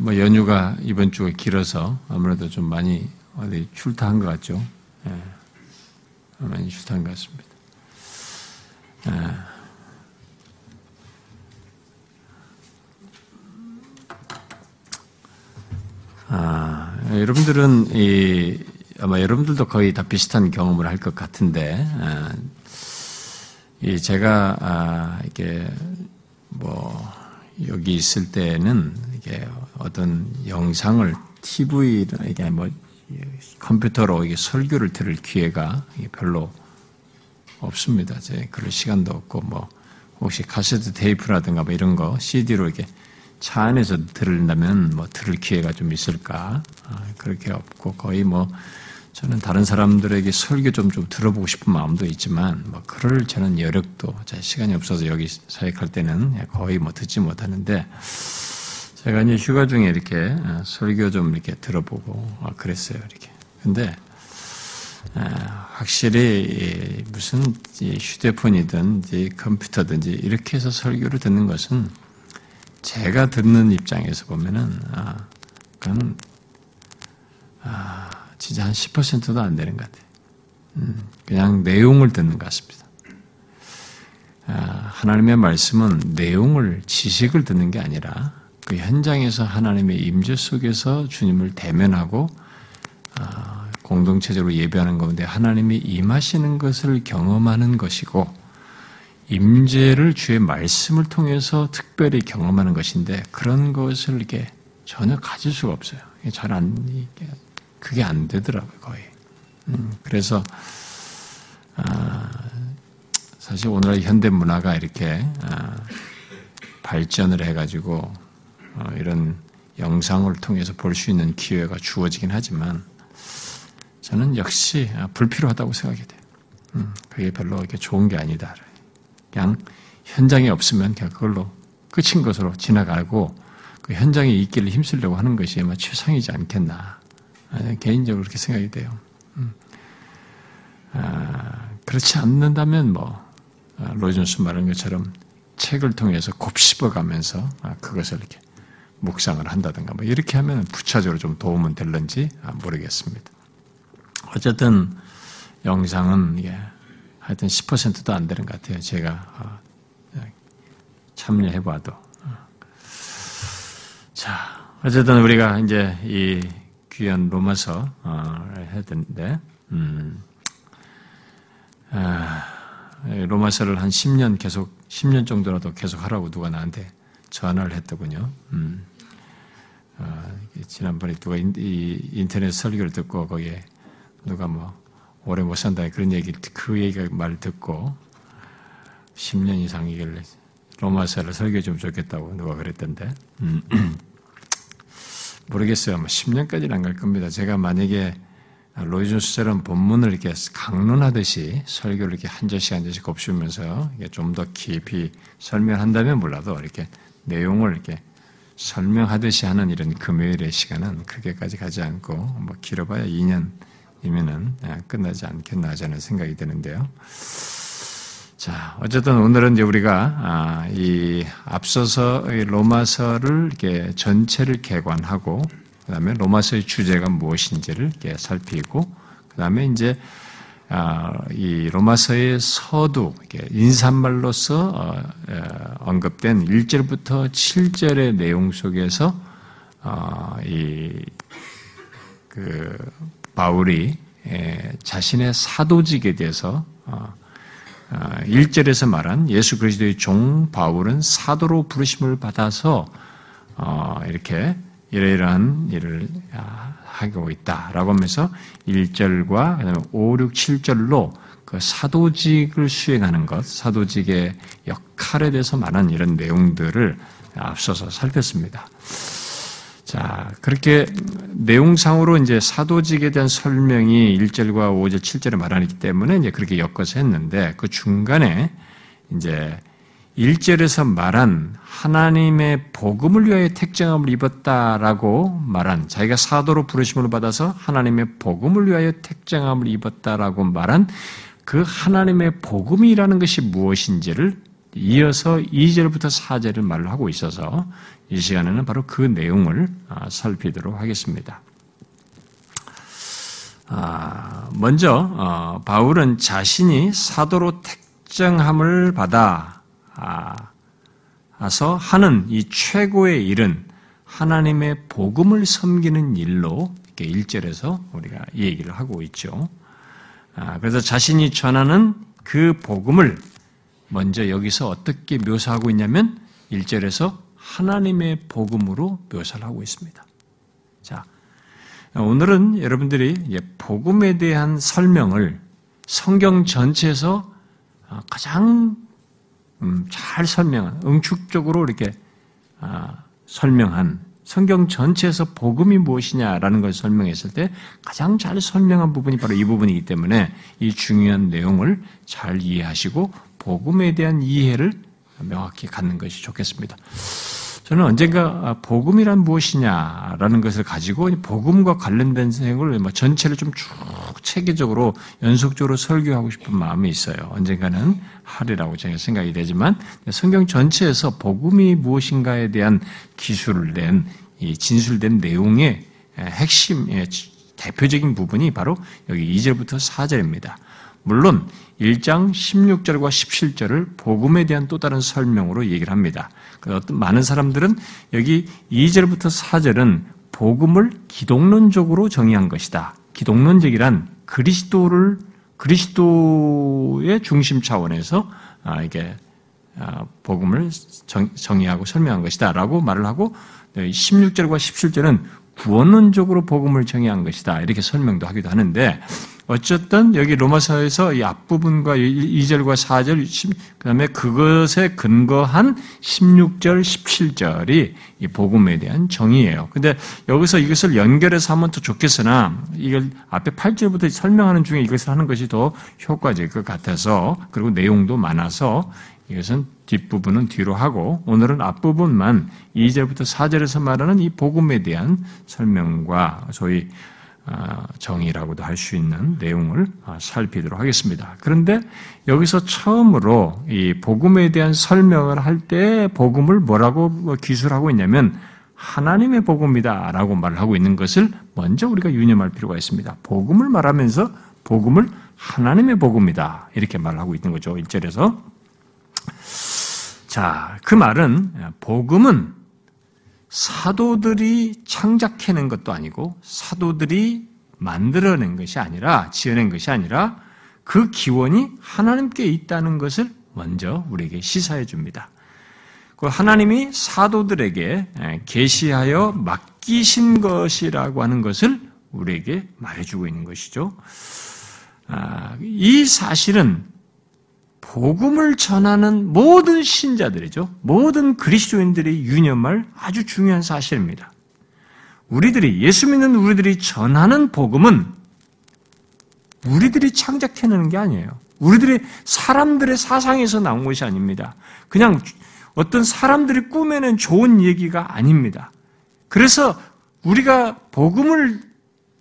뭐 연휴가 이번 주에 길어서 아무래도 좀 많이 어디 출타한 것 같죠. 예. 많이 출타한 것 같습니다. 예. 아, 여러분들은 이 아마 여러분들도 거의 다 비슷한 경험을 할 것 같은데, 아, 이 제가 아, 이게 뭐 여기 있을 때는 이게 어떤 영상을 TV 이게 뭐 컴퓨터로 이게 설교를 들을 기회가 별로 없습니다. 제 그럴 시간도 없고 뭐 혹시 카세트 테이프라든가 뭐 이런 거 CD로 이렇게 차 안에서 들은다면 뭐 들을 기회가 좀 있을까 아, 그렇게 없고 거의 뭐 저는 다른 사람들에게 설교 좀, 좀 들어보고 싶은 마음도 있지만, 뭐, 그럴 저는 여력도, 시간이 없어서 여기 사역할 때는 거의 뭐 듣지 못하는데, 제가 이제 휴가 중에 이렇게 어, 설교 좀 이렇게 들어보고 아, 그랬어요, 이렇게. 근데, 아, 확실히 무슨 휴대폰이든 컴퓨터든지 이렇게 해서 설교를 듣는 것은 제가 듣는 입장에서 보면은, 아, 그건, 아, 진짜 한 10%도 안 되는 것 같아요. 음, 그냥 내용을 듣는 것 같습니다. 아, 하나님의 말씀은 내용을, 지식을 듣는 게 아니라 그 현장에서 하나님의 임재 속에서 주님을 대면하고 아, 공동체적으로 예배하는 가운데 하나님이 임하시는 것을 경험하는 것이고 임재를 주의 말씀을 통해서 특별히 경험하는 것인데 그런 것을 이렇게 전혀 가질 수가 없어요. 잘 안 그게 안 되더라고요, 거의. 음, 그래서, 아, 사실 오늘날 현대 문화가 이렇게 아, 발전을 해가지고 어, 이런 영상을 통해서 볼 수 있는 기회가 주어지긴 하지만 저는 역시 아, 불필요하다고 생각이 돼요. 음, 그게 별로 좋은 게 아니다. 그냥 현장에 없으면 그냥 그걸로 끝인 것으로 지나가고 그 현장에 있기를 힘쓰려고 하는 것이 아마 최상이지 않겠나. 개인적으로 그렇게 생각이 돼요. 음. 아, 그렇지 않는다면 뭐 아, 로이존스 말한 것처럼 책을 통해서 곱씹어가면서 아, 그것을 이렇게 묵상을 한다든가 뭐 이렇게 하면 부차적으로 좀 도움은 될런지 아, 모르겠습니다. 어쨌든 영상은 이게 하여튼 10%도 안 되는 것 같아요. 제가 참여해봐도. 자, 어쨌든 우리가 이제 이 귀한 로마서를 어, 해야 되는데, 음, 아, 로마서를 한 10년 계속, 10년 정도라도 계속 하라고 누가 나한테 전화를 했더군요. 음, 어, 지난번에 누가 인, 터넷 설교를 듣고 거기에 누가 뭐 오래 못 산다 그런 얘기, 그 얘기가 말 듣고 10년 이상 이걸 로마서를 설교 좀 좋겠다고 누가 그랬던데. 음. 모르겠어요. 뭐 10년까지는 안 갈 겁니다. 제가 만약에 로이존스처럼 본문을 이렇게 강론하듯이 설교를 이렇게 한 절씩 한 절씩 곱씹으면서 좀 더 깊이 설명한다면 몰라도 이렇게 내용을 이렇게 설명하듯이 하는 이런 금요일의 시간은 그렇게까지 가지 않고 뭐 길어봐야 2년이면은 끝나지 않겠나 저는 생각이 드는데요. 자, 어쨌든 오늘은 이제 우리가 아, 이 앞서서 로마서를 이렇게 전체를 개관하고 그다음에 로마서의 주제가 무엇인지를 이렇게 살피고 그다음에 이제 아, 이 로마서의 서두 인사말로서 어, 언급된 1절부터 7절의 내용 속에서 어, 이그 바울이 자신의 사도직에 대해서 어, 1절에서 아, 말한 예수 그리스도의 종 바울은 사도로 부르심을 받아서 어, 이렇게 이러이러한 일을 아, 하고 있다라고 하면서 1절과 그다음에 5, 6, 7절로 그 사도직을 수행하는 것, 사도직의 역할에 대해서 말한 이런 내용들을 앞서서 살폈습니다. 자, 그렇게 내용상으로 이제 사도직에 대한 설명이 1절과 5절, 7절에 말하기 때문에 이제 그렇게 엮어서 했는데 그 중간에 이제 1절에서 말한 하나님의 복음을 위하여 택정함을 입었다라고 말한 자기가 사도로 부르심을 받아서 하나님의 복음을 위하여 택정함을 입었다라고 말한 그 하나님의 복음이라는 것이 무엇인지를 이어서 2절부터 4절을 말을 하고 있어서 이 시간에는 바로 그 내용을 아, 살피도록 하겠습니다. 아, 먼저 어, 바울은 자신이 사도로 택정함을 받아 서 하는 이 최고의 일은 하나님의 복음을 섬기는 일로 이렇게 1절에서 우리가 얘기를 하고 있죠. 아, 그래서 자신이 전하는 그 복음을 먼저 여기서 어떻게 묘사하고 있냐면 1절에서 하나님의 복음으로 묘사를 하고 있습니다. 자, 오늘은 여러분들이 복음에 대한 설명을 성경 전체에서 가장 음, 잘 설명한, 응축적으로 이렇게 아, 설명한 성경 전체에서 복음이 무엇이냐라는 걸 설명했을 때 가장 잘 설명한 부분이 바로 이 부분이기 때문에 이 중요한 내용을 잘 이해하시고 복음에 대한 이해를 명확히 갖는 것이 좋겠습니다. 저는 언젠가 아, 복음이란 무엇이냐라는 것을 가지고 복음과 관련된 생각을 뭐 전체를 좀 쭉 체계적으로 연속적으로 설교하고 싶은 마음이 있어요. 언젠가는 하리라고 제가 생각이 되지만 성경 전체에서 복음이 무엇인가에 대한 기술을 낸 진술된 내용의 핵심 대표적인 부분이 바로 여기 2절부터 4절입니다. 물론 1장 16절과 17절을 복음에 대한 또 다른 설명으로 얘기를 합니다. 그 어떤 많은 사람들은 여기 2절부터 4절은 복음을 기독론적으로 정의한 것이다. 기독론적이란 그리스도를 그리스도의 중심 차원에서 아, 이게 아, 복음을 정의하고 설명한 것이다라고 말을 하고 16절과 17절은 구원론적으로 복음을 정의한 것이다. 이렇게 설명도 하기도 하는데 어쨌든 여기 로마서에서 이 앞부분과 2절과 4절, 그 다음에 그것에 근거한 16절, 17절이 이 복음에 대한 정의예요. 근데 여기서 이것을 연결해서 하면 더 좋겠으나 이걸 앞에 8절부터 설명하는 중에 이것을 하는 것이 더 효과적일 것 같아서 그리고 내용도 많아서 이것은 뒷부분은 뒤로 하고 오늘은 앞부분만 2절부터 4절에서 말하는 이 복음에 대한 설명과 소위 아, 정의라고도 할 수 있는 내용을 아, 살피도록 하겠습니다. 그런데 여기서 처음으로 이 복음에 대한 설명을 할 때 복음을 뭐라고 뭐 기술하고 있냐면 하나님의 복음이다라고 말을 하고 있는 것을 먼저 우리가 유념할 필요가 있습니다. 복음을 말하면서 복음을 하나님의 복음이다 이렇게 말하고 있는 거죠. 1절에서 자, 그 말은 복음은 사도들이 창작해낸 것도 아니고 사도들이 만들어낸 것이 아니라 지어낸 것이 아니라 그 기원이 하나님께 있다는 것을 먼저 우리에게 시사해 줍니다. 그 하나님이 사도들에게 계시하여 맡기신 것이라고 하는 것을 우리에게 말해주고 있는 것이죠. 아, 이 사실은 복음을 전하는 모든 신자들이죠. 모든 그리스도인들이 유념할 아주 중요한 사실입니다. 우리들이 예수 믿는 우리들이 전하는 복음은 우리들이 창작해내는 게 아니에요. 우리들이 사람들의 사상에서 나온 것이 아닙니다. 그냥 어떤 사람들이 꾸며낸 좋은 얘기가 아닙니다. 그래서 우리가 복음을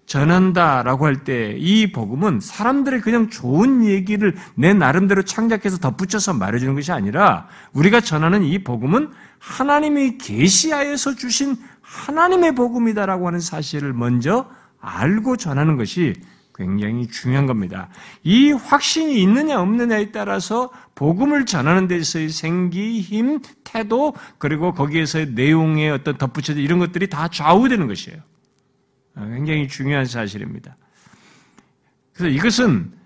전한다라고 할 때 이 복음은 사람들의 그냥 좋은 얘기를 내 나름대로 창작해서 덧붙여서 말해주는 것이 아니라 우리가 전하는 이 복음은 하나님이 계시하여서 주신 하나님의 복음이다라고 하는 사실을 먼저 알고 전하는 것이 굉장히 중요한 겁니다. 이 확신이 있느냐 없느냐에 따라서 복음을 전하는 데서의 생기, 힘, 태도 그리고 거기에서의 내용의 어떤 덧붙여진 이런 것들이 다 좌우되는 것이에요. 아, 굉장히 중요한 사실입니다. 그래서 이것은 아,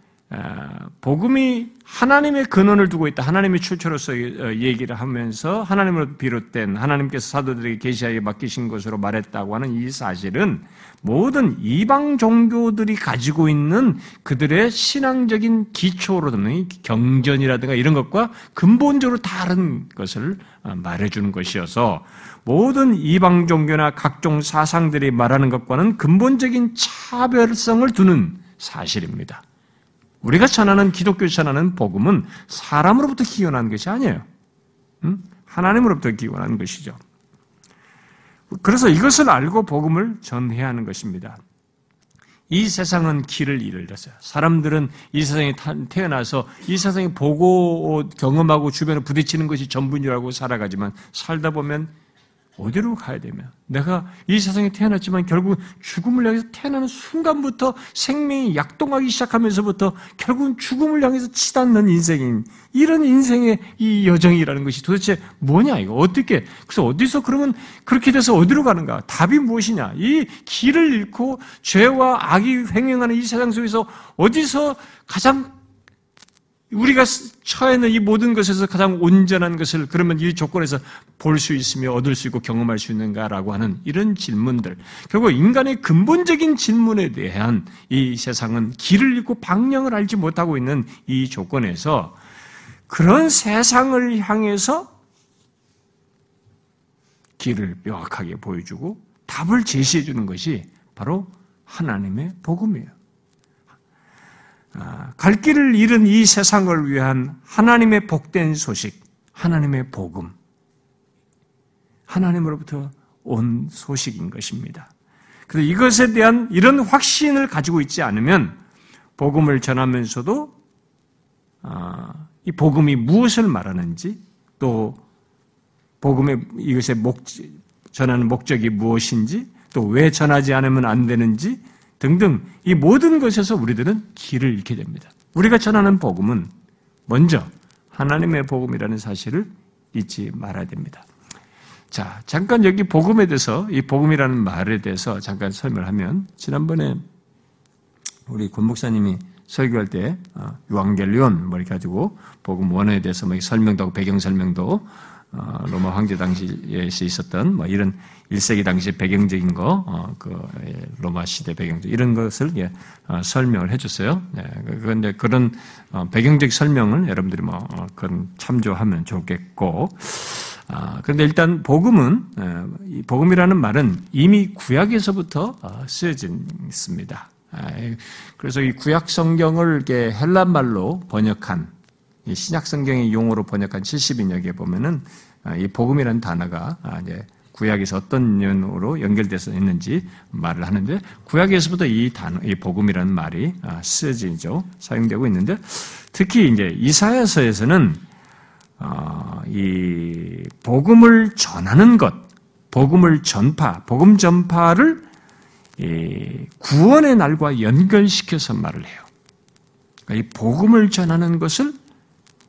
복음이 하나님의 근원을 두고 있다. 하나님의 출처로서 어, 얘기를 하면서 하나님으로 비롯된 하나님께서 사도들에게 계시하게 맡기신 것으로 말했다고 하는 이 사실은 모든 이방 종교들이 가지고 있는 그들의 신앙적인 기초로 듣는 경전이라든가 이런 것과 근본적으로 다른 것을 어, 말해주는 것이어서 모든 이방 종교나 각종 사상들이 말하는 것과는 근본적인 차별성을 두는 사실입니다. 우리가 전하는 기독교 전하는 복음은 사람으로부터 기원한 것이 아니에요. 하나님으로부터 기원한 것이죠. 그래서 이것을 알고 복음을 전해야 하는 것입니다. 이 세상은 길을 잃었어요. 사람들은 이 세상에 태어나서 이 세상에 보고 경험하고 주변에 부딪히는 것이 전부인 줄 알고 살아가지만 살다 보면 어디로 가야 되며 내가 이 세상에 태어났지만 결국 죽음을 향해서 태어나는 순간부터 생명이 약동하기 시작하면서부터 결국은 죽음을 향해서 치닫는 인생인 이런 인생의 이 여정이라는 것이 도대체 뭐냐 이거? 어떻게? 그래서 어디서 그러면 그렇게 돼서 어디로 가는가? 답이 무엇이냐? 이 길을 잃고 죄와 악이 횡행하는 이 세상 속에서 어디서 가장 우리가 처해 있는 이 모든 것에서 가장 온전한 것을 그러면 이 조건에서 볼 수 있으며 얻을 수 있고 경험할 수 있는가라고 하는 이런 질문들. 결국 인간의 근본적인 질문에 대한 이 세상은 길을 잃고 방향을 알지 못하고 있는 이 조건에서 그런 세상을 향해서 길을 명확하게 보여주고 답을 제시해 주는 것이 바로 하나님의 복음이에요. 아, 갈 길을 잃은 이 세상을 위한 하나님의 복된 소식, 하나님의 복음, 하나님으로부터 온 소식인 것입니다. 그래서 이것에 대한 이런 확신을 가지고 있지 않으면 복음을 전하면서도 아, 이 복음이 무엇을 말하는지 또 복음의 이것의 목 전하는 목적이 무엇인지 또 왜 전하지 않으면 안 되는지 등등 이 모든 것에서 우리들은 길을 잃게 됩니다. 우리가 전하는 복음은 먼저 하나님의 복음이라는 사실을 잊지 말아야 됩니다. 자, 잠깐 여기 복음에 대해서 이 복음이라는 말에 대해서 잠깐 설명을 하면 지난번에 우리 권 목사님이 설교할 때 어, 유앙겔리온 뭐 이렇게 가지고 복음 원어에 대해서 뭐 설명도 하고 배경 설명도 어, 로마 황제 당시에 있었던 뭐 이런 1세기 당시 배경적인 거, 어, 그 예, 로마 시대 배경적 이런 것을 예, 어, 설명을 해줬어요. 네, 그런데 그런 어, 배경적 설명을 여러분들이 뭐 어, 그런 참조하면 좋겠고, 아, 그런데 일단 복음은 이 복음이라는 말은 이미 구약에서부터 어, 쓰여진 있습니다. 아, 그래서 이 구약 성경을 이렇게 헬란 말로 번역한 신약 성경의 용어로 번역한 70인역에 보면은 아, 이 복음이라는 단어가 아, 이제 구약에서 어떤 년으로 연결돼서 있는지 말을 하는데 구약에서부터 이 단어, 이 복음이라는 말이 아, 쓰여지죠 사용되고 있는데 특히 이제 이사야서에서는 이 복음을 전하는 것, 복음을 전파, 복음 전파를 구원의 날과 연결시켜서 말을 해요. 그러니까 이 복음을 전하는 것을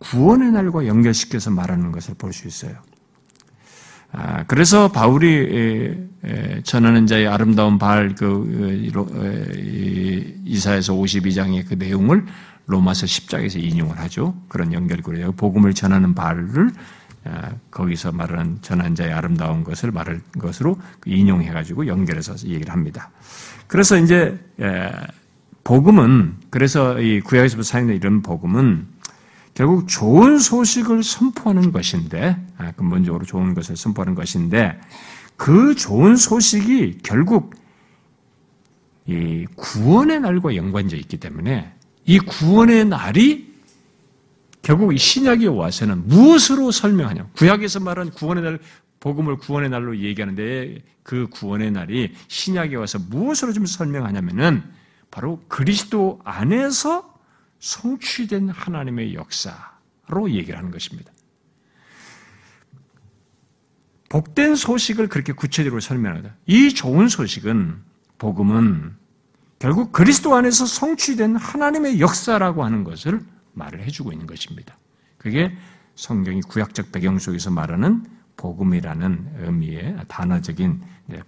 구원의 날과 연결시켜서 말하는 것을 볼 수 있어요. 아, 그래서 바울이 전하는 자의 아름다운 바알 그 이사에서 52장의 그 내용을 로마서 10장에서 인용을 하죠. 그런 연결고리예요. 복음을 전하는 바알을 아, 거기서 말하는 전한 자의 아름다운 것을 말할 것으로 그 인용해 가지고 연결해서 얘기를 합니다. 그래서 이제 복음은 그래서 이 구약에서부터 사용된 이런 복음은 결국 좋은 소식을 선포하는 것인데, 아, 근본적으로 좋은 것을 선포하는 것인데, 그 좋은 소식이 결국 이 구원의 날과 연관되어 있기 때문에 이 구원의 날이 결국 이 신약에 와서는 무엇으로 설명하냐? 구약에서 말한 구원의 날, 복음을 구원의 날로 얘기하는데 그 구원의 날이 신약에 와서 무엇으로 좀 설명하냐면은 바로 그리스도 안에서 성취된 하나님의 역사로 얘기를 하는 것입니다. 복된 소식을 그렇게 구체적으로 설명하다. 이 좋은 소식은 복음은 결국 그리스도 안에서 성취된 하나님의 역사라고 하는 것을 말을 해주고 있는 것입니다. 그게 성경이 구약적 배경 속에서 말하는 복음이라는 의미의 단어적인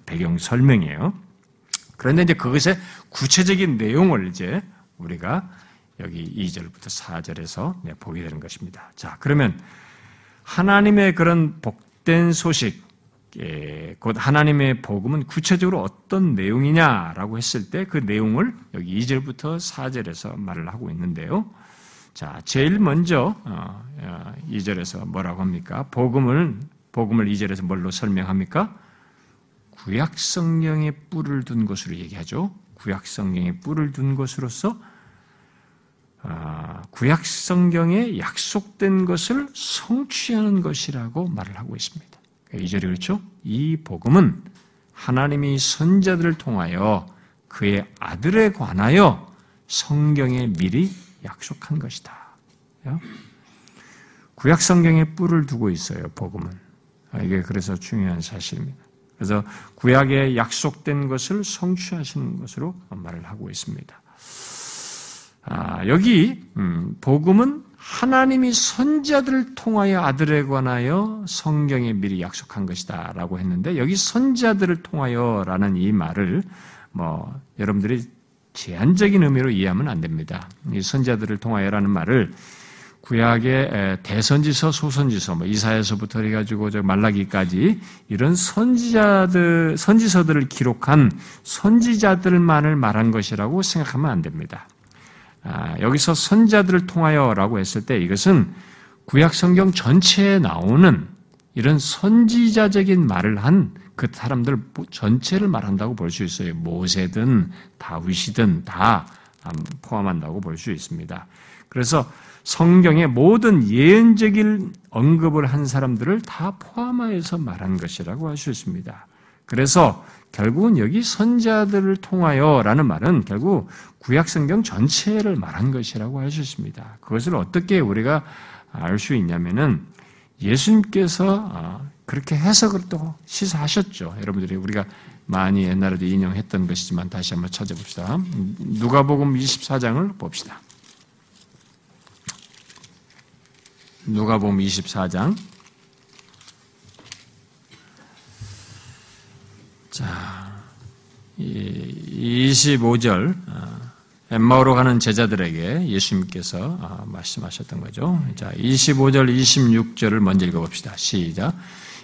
배경 설명이에요. 그런데 이제 그것의 구체적인 내용을 이제 우리가 여기 2절부터 4절에서 보게 되는 것입니다. 자, 그러면 하나님의 그런 복된 소식, 예, 곧 하나님의 복음은 구체적으로 어떤 내용이냐라고 했을 때 그 내용을 여기 2절부터 4절에서 말을 하고 있는데요. 자, 제일 먼저 2절에서 어, 어, 뭐라고 합니까? 복음을 복음을 2절에서 뭘로 설명합니까? 구약 성경에 뿔을 둔 것으로 얘기하죠. 구약 성경에 뿔을 둔 것으로서 아, 구약 성경에 약속된 것을 성취하는 것이라고 말을 하고 있습니다. 이 절이 그렇죠? 이 복음은 하나님이 선자들을 통하여 그의 아들에 관하여 성경에 미리 약속한 것이다. 구약 성경에 뿔을 두고 있어요. 복음은 아, 이게 그래서 중요한 사실입니다. 그래서 구약에 약속된 것을 성취하시는 것으로 말을 하고 있습니다. 아, 여기 음, 복음은 하나님이 선자들을 통하여 아들에 관하여 성경에 미리 약속한 것이다 라고 했는데 여기 선자들을 통하여 라는 이 말을 뭐 여러분들이 제한적인 의미로 이해하면 안 됩니다. 이 선자들을 통하여 라는 말을 구약의 대선지서, 소선지서, 뭐 이사야서부터 해가지고 저 말라기까지 이런 선지자들, 선지서들을 기록한 선지자들만을 말한 것이라고 생각하면 안 됩니다. 아, 여기서 선자들을 통하여라고 했을 때 이것은 구약 성경 전체에 나오는 이런 선지자적인 말을 한 그 사람들 전체를 말한다고 볼 수 있어요. 모세든 다윗이든 다 포함한다고 볼 수 있습니다. 그래서 성경의 모든 예언적인 언급을 한 사람들을 다 포함하여서 말한 것이라고 할 수 있습니다. 그래서 결국은 여기 선자들을 통하여라는 말은 결국 구약 성경 전체를 말한 것이라고 할 수 있습니다. 그것을 어떻게 우리가 알 수 있냐면은 예수님께서 아, 그렇게 해석을 또 시사하셨죠. 여러분들이 우리가 많이 옛날에도 인용했던 것이지만 다시 한번 찾아봅시다. 누가복음 24장을 봅시다. 누가복음 24장. 자, 25절 아, 엠마오로 가는 제자들에게 예수님께서 아, 말씀하셨던 거죠. 자, 25절, 26절을 먼저 읽어봅시다. 시작.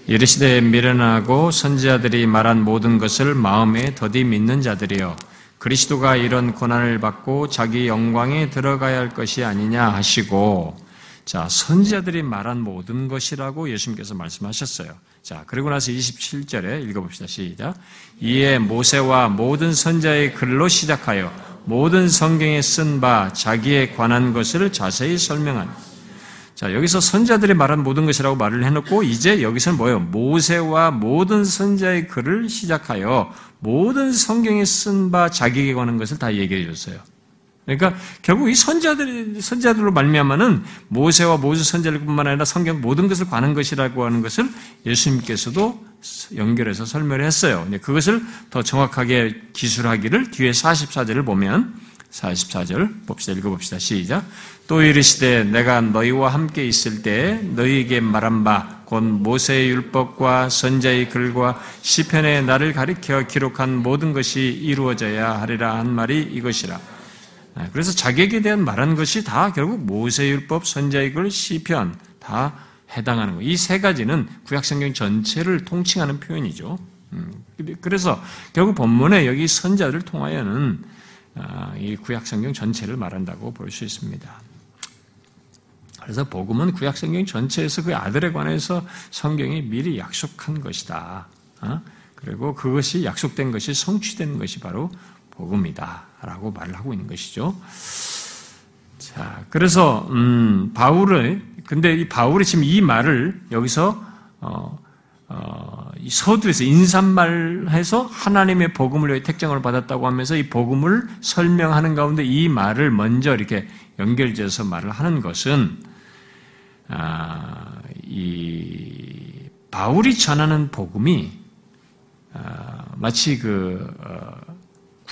이르시되 미련하고 선지자들이 말한 모든 것을 마음에 더디 믿는 자들이여 그리스도가 이런 고난을 받고 자기 영광에 들어가야 할 것이 아니냐 하시고 자, 선지자들이 말한 모든 것이라고 예수님께서 말씀하셨어요. 자, 그리고 나서 27절에 읽어봅시다. 시작. 이에 모세와 모든 선자의 글로 시작하여 모든 성경에 쓴 바 자기에 관한 것을 자세히 설명한. 자, 여기서 선자들이 말한 모든 것이라고 말을 해놓고 이제 여기서는 뭐예요? 모세와 모든 선자의 글을 시작하여 모든 성경에 쓴 바 자기에 관한 것을 다 얘기해 줬어요. 그러니까 결국 이 선자들 선자들로 말미암아는 모세와 모세 선자들뿐만 아니라 성경 모든 것을 관한 것이라고 하는 것을 예수님께서도 연결해서 설명을 했어요. 그것을 더 정확하게 기술하기를 뒤에 44절을 보면 44절 봅시다. 읽어봅시다. 시작. 또 이르시되 내가 너희와 함께 있을 때 너희에게 말한 바 곧 모세의 율법과 선자의 글과 시편에 나를 가리켜 기록한 모든 것이 이루어져야 하리라 한 말이 이것이라. 네, 그래서 자기에게 대한 말하는 것이 다 결국 모세율법, 선자의 글, 시편 다 해당하는 거예요. 이세 가지는 구약성경 전체를 통칭하는 표현이죠. 음, 그래서 결국 본문에 여기 선자를 통하여는 아, 이 구약성경 전체를 말한다고 볼 수 있습니다. 그래서 복음은 구약성경 전체에서 그 아들에 관해서 성경이 미리 약속한 것이다. 어? 그리고 그것이 약속된 것이 성취된 것이 바로 복음이다. 라고 말을 하고 있는 것이죠. 자, 그래서, 음, 바울의, 근데 이 바울이 지금 이 말을 여기서, 어, 어, 이 서두에서 인사말해서 하나님의 복음을 택정을 받았다고 하면서 이 복음을 설명하는 가운데 이 말을 먼저 이렇게 연결지어서 말을 하는 것은, 아, 이, 바울이 전하는 복음이, 아, 마치 그, 어,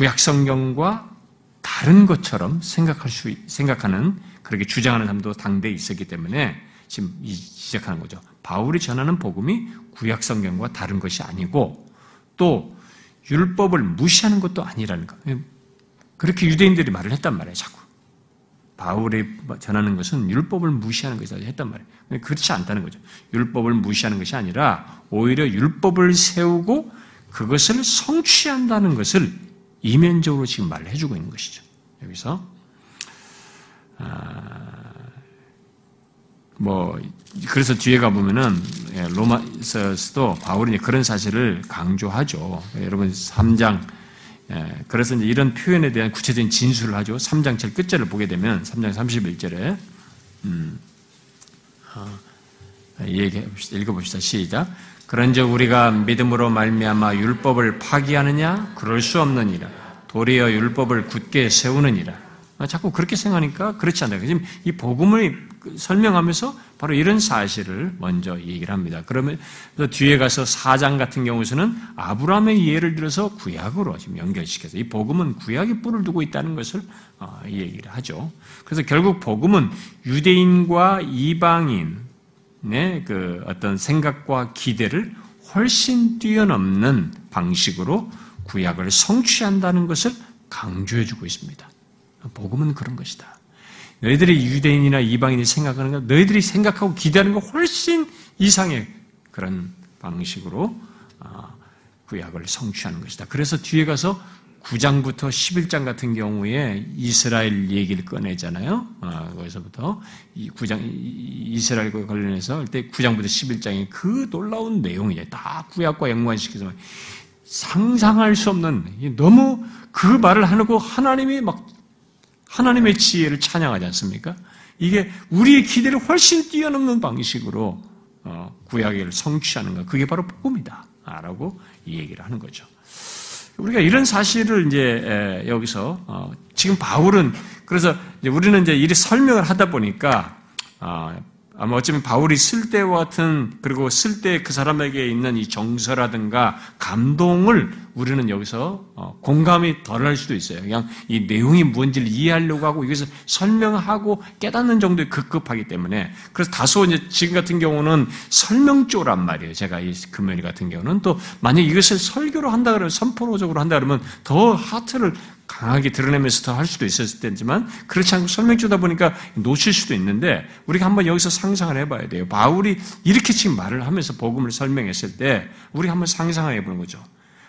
구약 성경과 다른 것처럼 생각할 수 생각하는 그렇게 주장하는 사람도 당대에 있었기 때문에 지금 시작하는 거죠. 바울이 전하는 복음이 구약 성경과 다른 것이 아니고 또 율법을 무시하는 것도 아니라는 거. 그렇게 유대인들이 말을 했단 말이에요, 자꾸. 바울이 전하는 것은 율법을 무시하는 것이다 했단 말이에요. 그렇지 않다는 거죠. 율법을 무시하는 것이 아니라 오히려 율법을 세우고 그것을 성취한다는 것을 이면적으로 지금 말을 해주고 있는 것이죠. 여기서 아, 뭐 그래서 뒤에 가 보면은 예, 로마서도 바울이 그런 사실을 강조하죠. 여러분 3장 예, 그래서 이제 이런 표현에 대한 구체적인 진술을 하죠. 3장 제일 끝절을 보게 되면 3장 31절에 음, 어, 얘기 읽어 봅시다. 시작. 그런즉 우리가 믿음으로 말미암아 율법을 파기하느냐? 그럴 수 없느니라. 도리어 율법을 굳게 세우느니라. 아, 자꾸 그렇게 생각하니까 그렇지 않다. 지금 이 복음을 설명하면서 바로 이런 사실을 먼저 얘기를 합니다. 그러면 뒤에 가서 사장 같은 경우에는 아브라함의 예를 들어서 구약으로 지금 연결시켜서 이 복음은 구약의 뿔을 두고 있다는 것을 어, 얘기를 하죠. 그래서 결국 복음은 유대인과 이방인의 그 어떤 생각과 기대를 훨씬 뛰어넘는 방식으로 구약을 성취한다는 것을 강조해주고 있습니다. 복음은 그런 것이다. 너희들이 유대인이나 이방인이 생각하는 것, 너희들이 생각하고 기대하는 것 훨씬 이상의 그런 방식으로 아, 구약을 성취하는 것이다. 그래서 뒤에 가서 9장부터 11장 같은 경우에 이스라엘 얘기를 꺼내잖아요. 아, 거기서부터 이 9장 이스라엘과 관련해서 그때 9장부터 11장이 그 놀라운 내용이에요. 다 구약과 연관시켜서 상상할 수 없는 너무 그 말을 하고 하나님이 막 하나님의 지혜를 찬양하지 않습니까? 이게 우리의 기대를 훨씬 뛰어넘는 방식으로 어, 구약을 성취하는 것, 그게 바로 복음이다. 라고 이 얘기를 하는 거죠. 우리가 이런 사실을 이제 여기서 어, 지금 바울은 그래서 우리는 이제 이리 설명을 하다 보니까 어, 아마 어쩌면 바울이 쓸 때와 같은 그리고 쓸 때 그 사람에게 있는 이 정서라든가 감동을 우리는 여기서 어, 공감이 덜할 수도 있어요. 그냥 이 내용이 뭔지를 이해하려고 하고 이것을 설명하고 깨닫는 정도에 급급하기 때문에 그래서 다소 이제 지금 같은 경우는 설명조란 말이에요. 제가 이 금요일 같은 경우는 또 만약 이것을 설교로 한다 그러면 선포로적으로 한다 그러면 더 하트를 강하게 드러내면서 더 할 수도 있었을 텐지만 그렇지 않고 설명 주다 보니까 놓칠 수도 있는데 우리가 한번 여기서 상상을 해봐야 돼요. 바울이 이렇게 지금 말을 하면서 복음을 설명했을 때 우리 한번 상상을 해보는 거죠.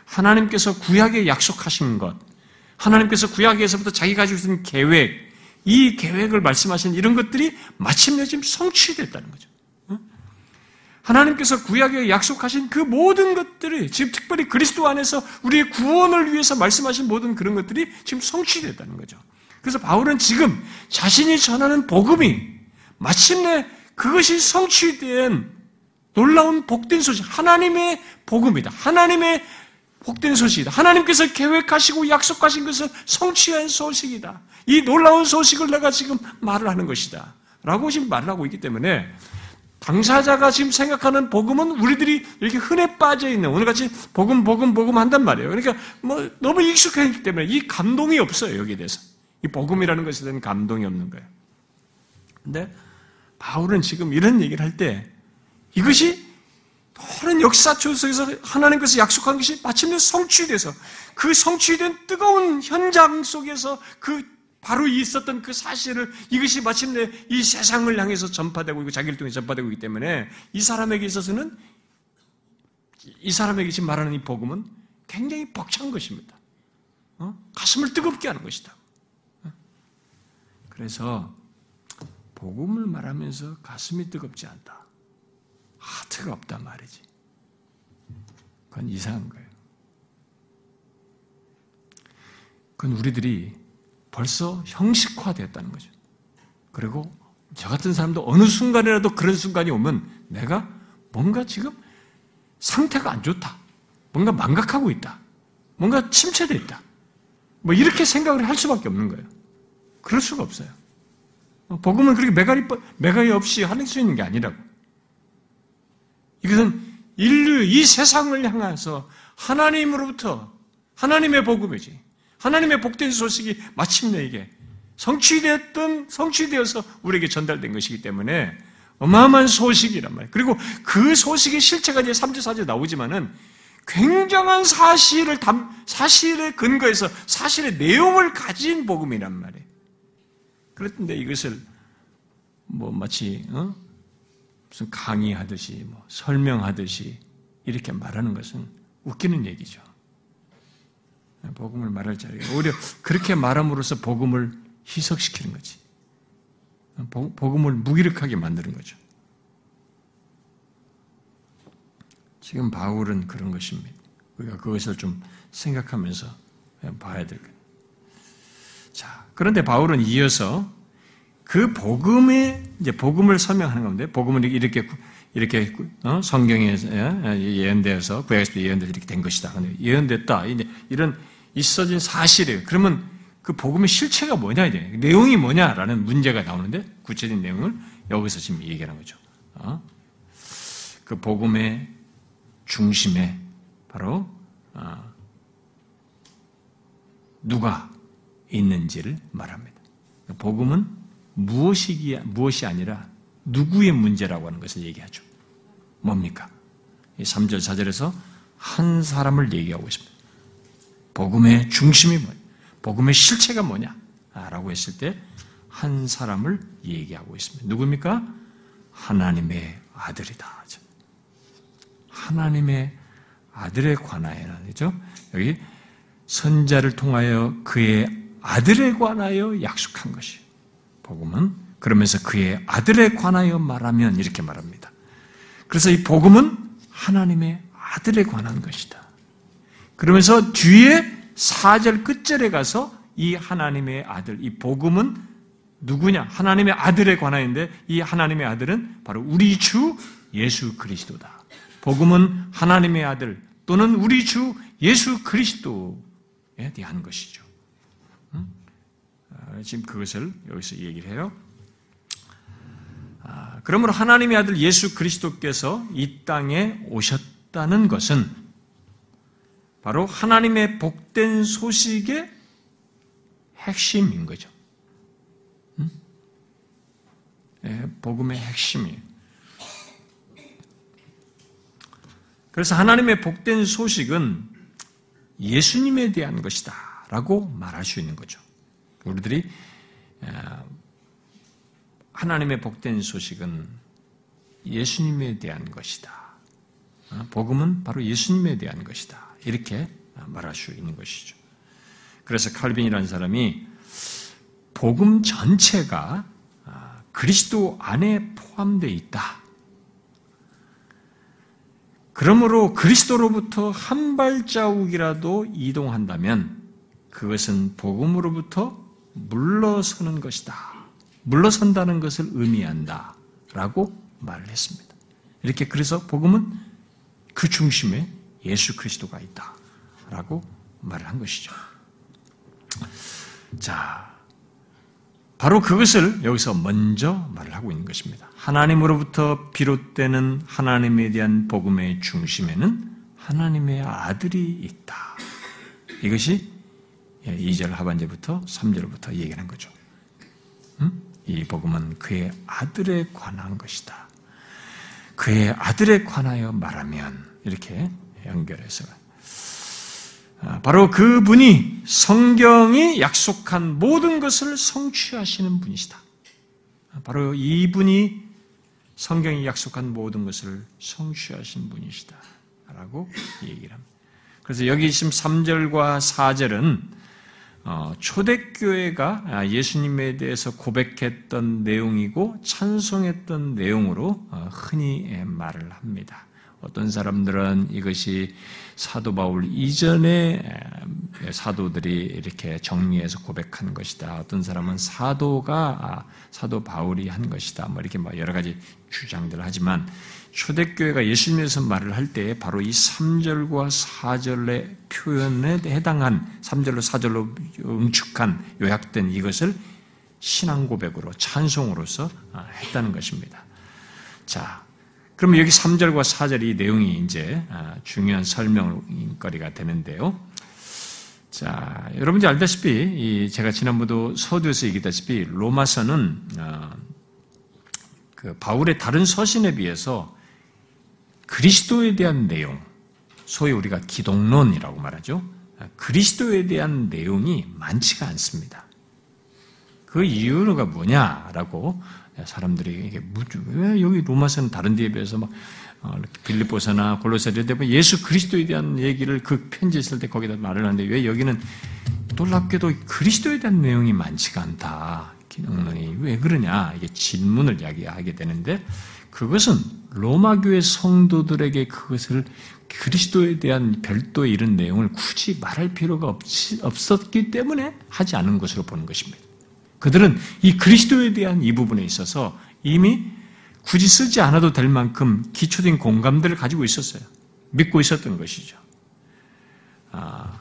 하나님께서 구약에 약속하신 것, 하나님께서 구약에서부터 자기 가지고 있는 계획, 이 계획을 말씀하신 이런 것들이 마침내 지금 성취됐다는 거죠. 하나님께서 구약에 약속하신 그 모든 것들이 지금 특별히 그리스도 안에서 우리의 구원을 위해서 말씀하신 모든 그런 것들이 지금 성취됐다는 거죠. 그래서 바울은 지금 자신이 전하는 복음이 마침내 그것이 성취된 놀라운 복된 소식, 하나님의 복음이다. 하나님의 복된 소식이다. 하나님께서 계획하시고 약속하신 것을 성취한 소식이다. 이 놀라운 소식을 내가 지금 말을 하는 것이다. 라고 지금 말을 하고 있기 때문에 당사자가 지금 생각하는 복음은 우리들이 이렇게 흔해 빠져 있는 오늘같이 복음 복음 복음 한단 말이에요. 그러니까 뭐 너무 익숙했기 때문에 이 감동이 없어요 여기에 대해서 이 복음이라는 것에 대한 감동이 없는 거예요. 근데 바울은 지금 이런 얘기를 할 때 이것이 오랜 역사초 속에서 하나님께서 약속한 것이 마침내 성취돼서 그 성취된 뜨거운 현장 속에서 그 바로 있었던 그 사실을 이것이 마침내 이 세상을 향해서 전파되고 있고 자기를 통해 전파되고 있기 때문에 이 사람에게 있어서는 이 사람에게 지금 말하는 이 복음은 굉장히 벅찬 것입니다. 어? 가슴을 뜨겁게 하는 것이다. 어? 그래서 복음을 말하면서 가슴이 뜨겁지 않다. 하트가 없단 말이지. 그건 이상한 거예요. 그건 우리들이 벌써 형식화되었다는 거죠. 그리고 저 같은 사람도 어느 순간이라도 그런 순간이 오면 내가 뭔가 지금 상태가 안 좋다. 뭔가 망각하고 있다. 뭔가 침체되어 있다. 뭐 이렇게 생각을 할 수밖에 없는 거예요. 그럴 수가 없어요. 복음은 그렇게 매가리, 매가리 없이 할 수 있는 게 아니라고. 이것은 인류, 이 세상을 향해서 하나님으로부터 하나님의 복음이지. 하나님의 복된 소식이 마침내 이게 성취됐던, 성취되어서 우리에게 전달된 것이기 때문에 어마어마한 소식이란 말이에요. 그리고 그 소식의 실체가 이제 3주, 4주 나오지만은 굉장한 사실을 담, 사실에 근거해서 사실의 내용을 가진 복음이란 말이에요. 그렇던데 이것을 뭐 마치, 어? 무슨 강의하듯이, 뭐 설명하듯이 이렇게 말하는 것은 웃기는 얘기죠. 복음을 말할 자리가 오히려 그렇게 말함으로써 복음을 희석시키는 거지. 복음을 무기력하게 만드는 거죠. 지금 바울은 그런 것입니다. 우리가 그것을 좀 생각하면서 봐야 될 거예요. 자, 그런데 바울은 이어서 그 복음의 이제 복음을 설명하는 건데 복음은 이렇게 이렇게 어? 성경에 예언되어서 구약에서 예언돼 이렇게 된 것이다. 예언됐다. 이런 있어진 사실이에요. 그러면 그 복음의 실체가 뭐냐 이제 내용이 뭐냐라는 문제가 나오는데 구체적인 내용을 여기서 지금 얘기하는 거죠. 어? 그 복음의 중심에 바로 어, 누가 있는지를 말합니다. 복음은 무엇이 무엇이 아니라 누구의 문제라고 하는 것을 얘기하죠. 뭡니까? 3절, 4절에서 한 사람을 얘기하고 있습니다. 복음의 중심이 뭐냐? 복음의 실체가 뭐냐? 라고 했을 때 한 사람을 얘기하고 있습니다. 누굽니까? 하나님의 아들이다. 하나님의 아들에 관하여는 그죠? 여기 선자를 통하여 그의 아들에 관하여 약속한 것이 복음은 그러면서 그의 아들에 관하여 말하면 이렇게 말합니다. 그래서 이 복음은 하나님의 아들에 관한 것이다. 그러면서 뒤에 4절 끝절에 가서 이 하나님의 아들, 이 복음은 누구냐? 하나님의 아들에 관하여인데 이 하나님의 아들은 바로 우리 주 예수 그리스도다. 복음은 하나님의 아들 또는 우리 주 예수 그리스도에 대한 것이죠. 아, 지금 그것을 여기서 얘기를 해요. 아, 그러므로 하나님의 아들 예수 그리스도께서 이 땅에 오셨다는 것은 바로 하나님의 복된 소식의 핵심인 거죠. 네, 복음의 핵심이에요. 그래서 하나님의 복된 소식은 예수님에 대한 것이다. 라고 말할 수 있는 거죠. 우리들이 하나님의 복된 소식은 예수님에 대한 것이다. 어, 복음은 바로 예수님에 대한 것이다. 이렇게 말할 수 있는 것이죠. 그래서 칼빈이라는 사람이 복음 전체가 아, 그리스도 안에 포함되어 있다. 그러므로 그리스도로부터 한 발자국이라도 이동한다면 그것은 복음으로부터 물러서는 것이다. 물러선다는 것을 의미한다. 라고 말을 했습니다. 이렇게 그래서 복음은 그 중심에 예수 그리스도가 있다. 라고 말을 한 것이죠. 자, 바로 그것을 여기서 먼저 말을 하고 있는 것입니다. 하나님으로부터 비롯되는 하나님에 대한 복음의 중심에는 하나님의 아들이 있다. 이것이 2절 하반절부터 3절부터 얘기하는 거죠. 이 복음은 그의 아들에 관한 것이다. 그의 아들에 관하여 말하면 이렇게 연결해서 아, 바로 그분이 성경이 약속한 모든 것을 성취하시는 분이시다. 아, 바로 이분이 성경이 약속한 모든 것을 성취하신 분이시다. 라고 얘기를 합니다. 그래서 여기 지금 3절과 4절은 어, 초대교회가 예수님에 대해서 고백했던 내용이고 찬송했던 내용으로 어, 흔히 말을 합니다. 어떤 사람들은 이것이 사도 바울 이전에 사도들이 이렇게 정리해서 고백한 것이다. 어떤 사람은 사도가 아, 사도 바울이 한 것이다. 뭐 이렇게 뭐 여러 가지 주장들을 하지만 초대교회가 예수님에서 말을 할 때 바로 이 3절과 4절의 표현에 해당한 3절로 4절로 응축한 요약된 이것을 신앙 고백으로 찬송으로서 아, 했다는 것입니다. 자, 그러면 여기 3절과 4절 이 내용이 이제 아, 중요한 설명거리가 되는데요. 자, 여러분들 알다시피 제가 지난번도 서두에서 얘기했다시피 로마서는 아, 그 바울의 다른 서신에 비해서 그리스도에 대한 내용, 소위 우리가 기독론이라고 말하죠. 아, 그리스도에 대한 내용이 많지가 않습니다. 그 이유가 뭐냐라고 사람들이 이게 왜 여기 로마서는 다른 데에 비해서 막 어, 빌립보서나 골로새를 대면 예수 그리스도에 대한 얘기를 그 편지 쓸 때 거기다 말을 하는데 왜 여기는 놀랍게도 그리스도에 대한 내용이 많지가 않다. 기능론이 왜 그러냐 이게 질문을 이야기하게 되는데 그것은 로마 교회 성도들에게 그것을 그리스도에 대한 별도의 이런 내용을 굳이 말할 필요가 없 없었기 때문에 하지 않은 것으로 보는 것입니다. 그들은 이 그리스도에 대한 이 부분에 있어서 이미 굳이 쓰지 않아도 될 만큼 기초된 공감들을 가지고 있었어요. 믿고 있었던 것이죠. 아,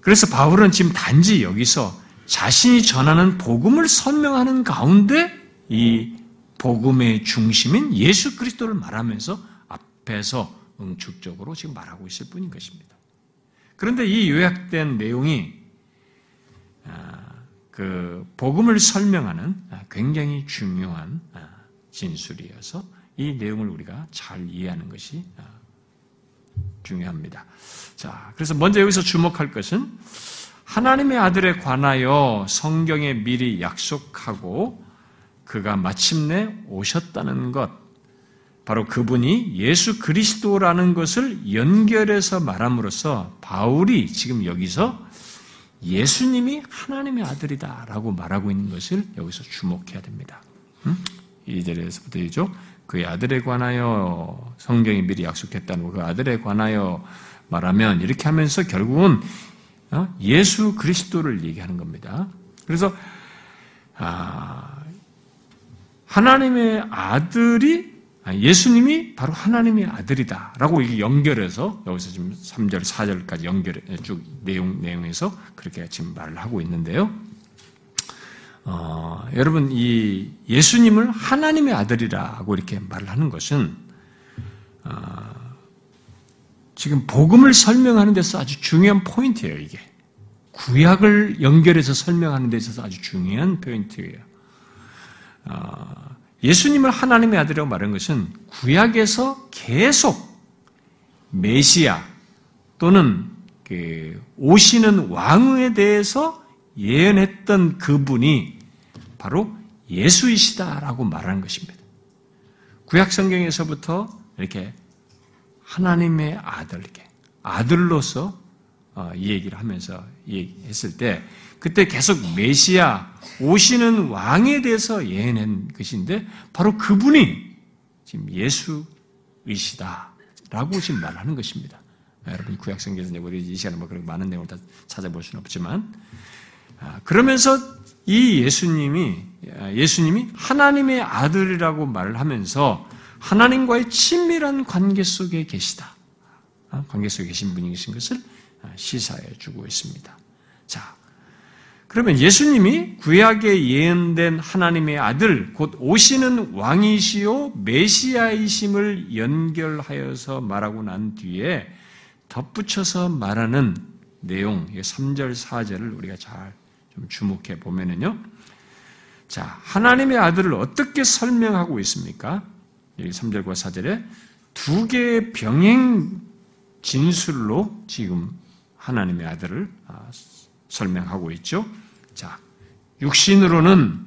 그래서 바울은 지금 단지 여기서 자신이 전하는 복음을 설명하는 가운데 이 복음의 중심인 예수 그리스도를 말하면서 앞에서 응축적으로 지금 말하고 있을 뿐인 것입니다. 그런데 이 요약된 내용이 아, 그 복음을 설명하는 굉장히 중요한 아, 진술이어서 이 내용을 우리가 잘 이해하는 것이 아, 중요합니다. 자, 그래서 먼저 여기서 주목할 것은 하나님의 아들에 관하여 성경에 미리 약속하고 그가 마침내 오셨다는 것, 바로 그분이 예수 그리스도라는 것을 연결해서 말함으로써 바울이 지금 여기서 예수님이 하나님의 아들이다라고 말하고 있는 것을 여기서 주목해야 됩니다. 음? 이절에서부터이죠. 그의 아들에 관하여 성경이 미리 약속했다는 그 아들에 관하여 말하면 이렇게 하면서 결국은 어? 예수 그리스도를 얘기하는 겁니다. 그래서 아, 하나님의 아들이 아, 예수님이 바로 하나님의 아들이다라고 이게 연결해서 여기서 지금 3절, 4절까지 연결해 쭉 내용 내용에서 그렇게 지금 말을 하고 있는데요. 어, 여러분 이 예수님을 하나님의 아들이라고 이렇게 말을 하는 것은 어, 지금 복음을 설명하는 데서 아주 중요한 포인트예요, 이게. 구약을 연결해서 설명하는 데 있어서 아주 중요한 포인트예요. 어, 예수님을 하나님의 아들이라고 말한 것은 구약에서 계속 메시아 또는 그 오시는 왕에 대해서 예언했던 그분이 바로 예수이시다라고 말하는 것입니다. 구약 성경에서부터 이렇게 하나님의 아들에게 아들로서 어, 이 얘기를 하면서 얘기했을 때 그때 계속 메시아 오시는 왕에 대해서 예언한 것인데 바로 그분이 지금 예수이시다 라고 지금 말하는 것입니다. 아, 여러분 구약 성경에서 우리 이 시간에 뭐 그렇게 많은 내용을 다 찾아볼 수는 없지만 아, 그러면서 이 예수님이 아, 예수님이 하나님의 아들이라고 말을 하면서 하나님과의 친밀한 관계 속에 계시다. 어? 관계 속에 계신 분이신 것을 어, 시사해 주고 있습니다. 자, 그러면 예수님이 구약에 예언된 하나님의 아들, 곧 오시는 왕이시요 메시아이심을 연결하여서 말하고 난 뒤에 덧붙여서 말하는 내용, 3절, 4절을 우리가 잘 좀 주목해 보면은요. 자, 하나님의 아들을 어떻게 설명하고 있습니까? 여기 3절과 4절에 두 개의 병행 진술로 지금 하나님의 아들을 아, 설명하고 있죠. 자, 육신으로는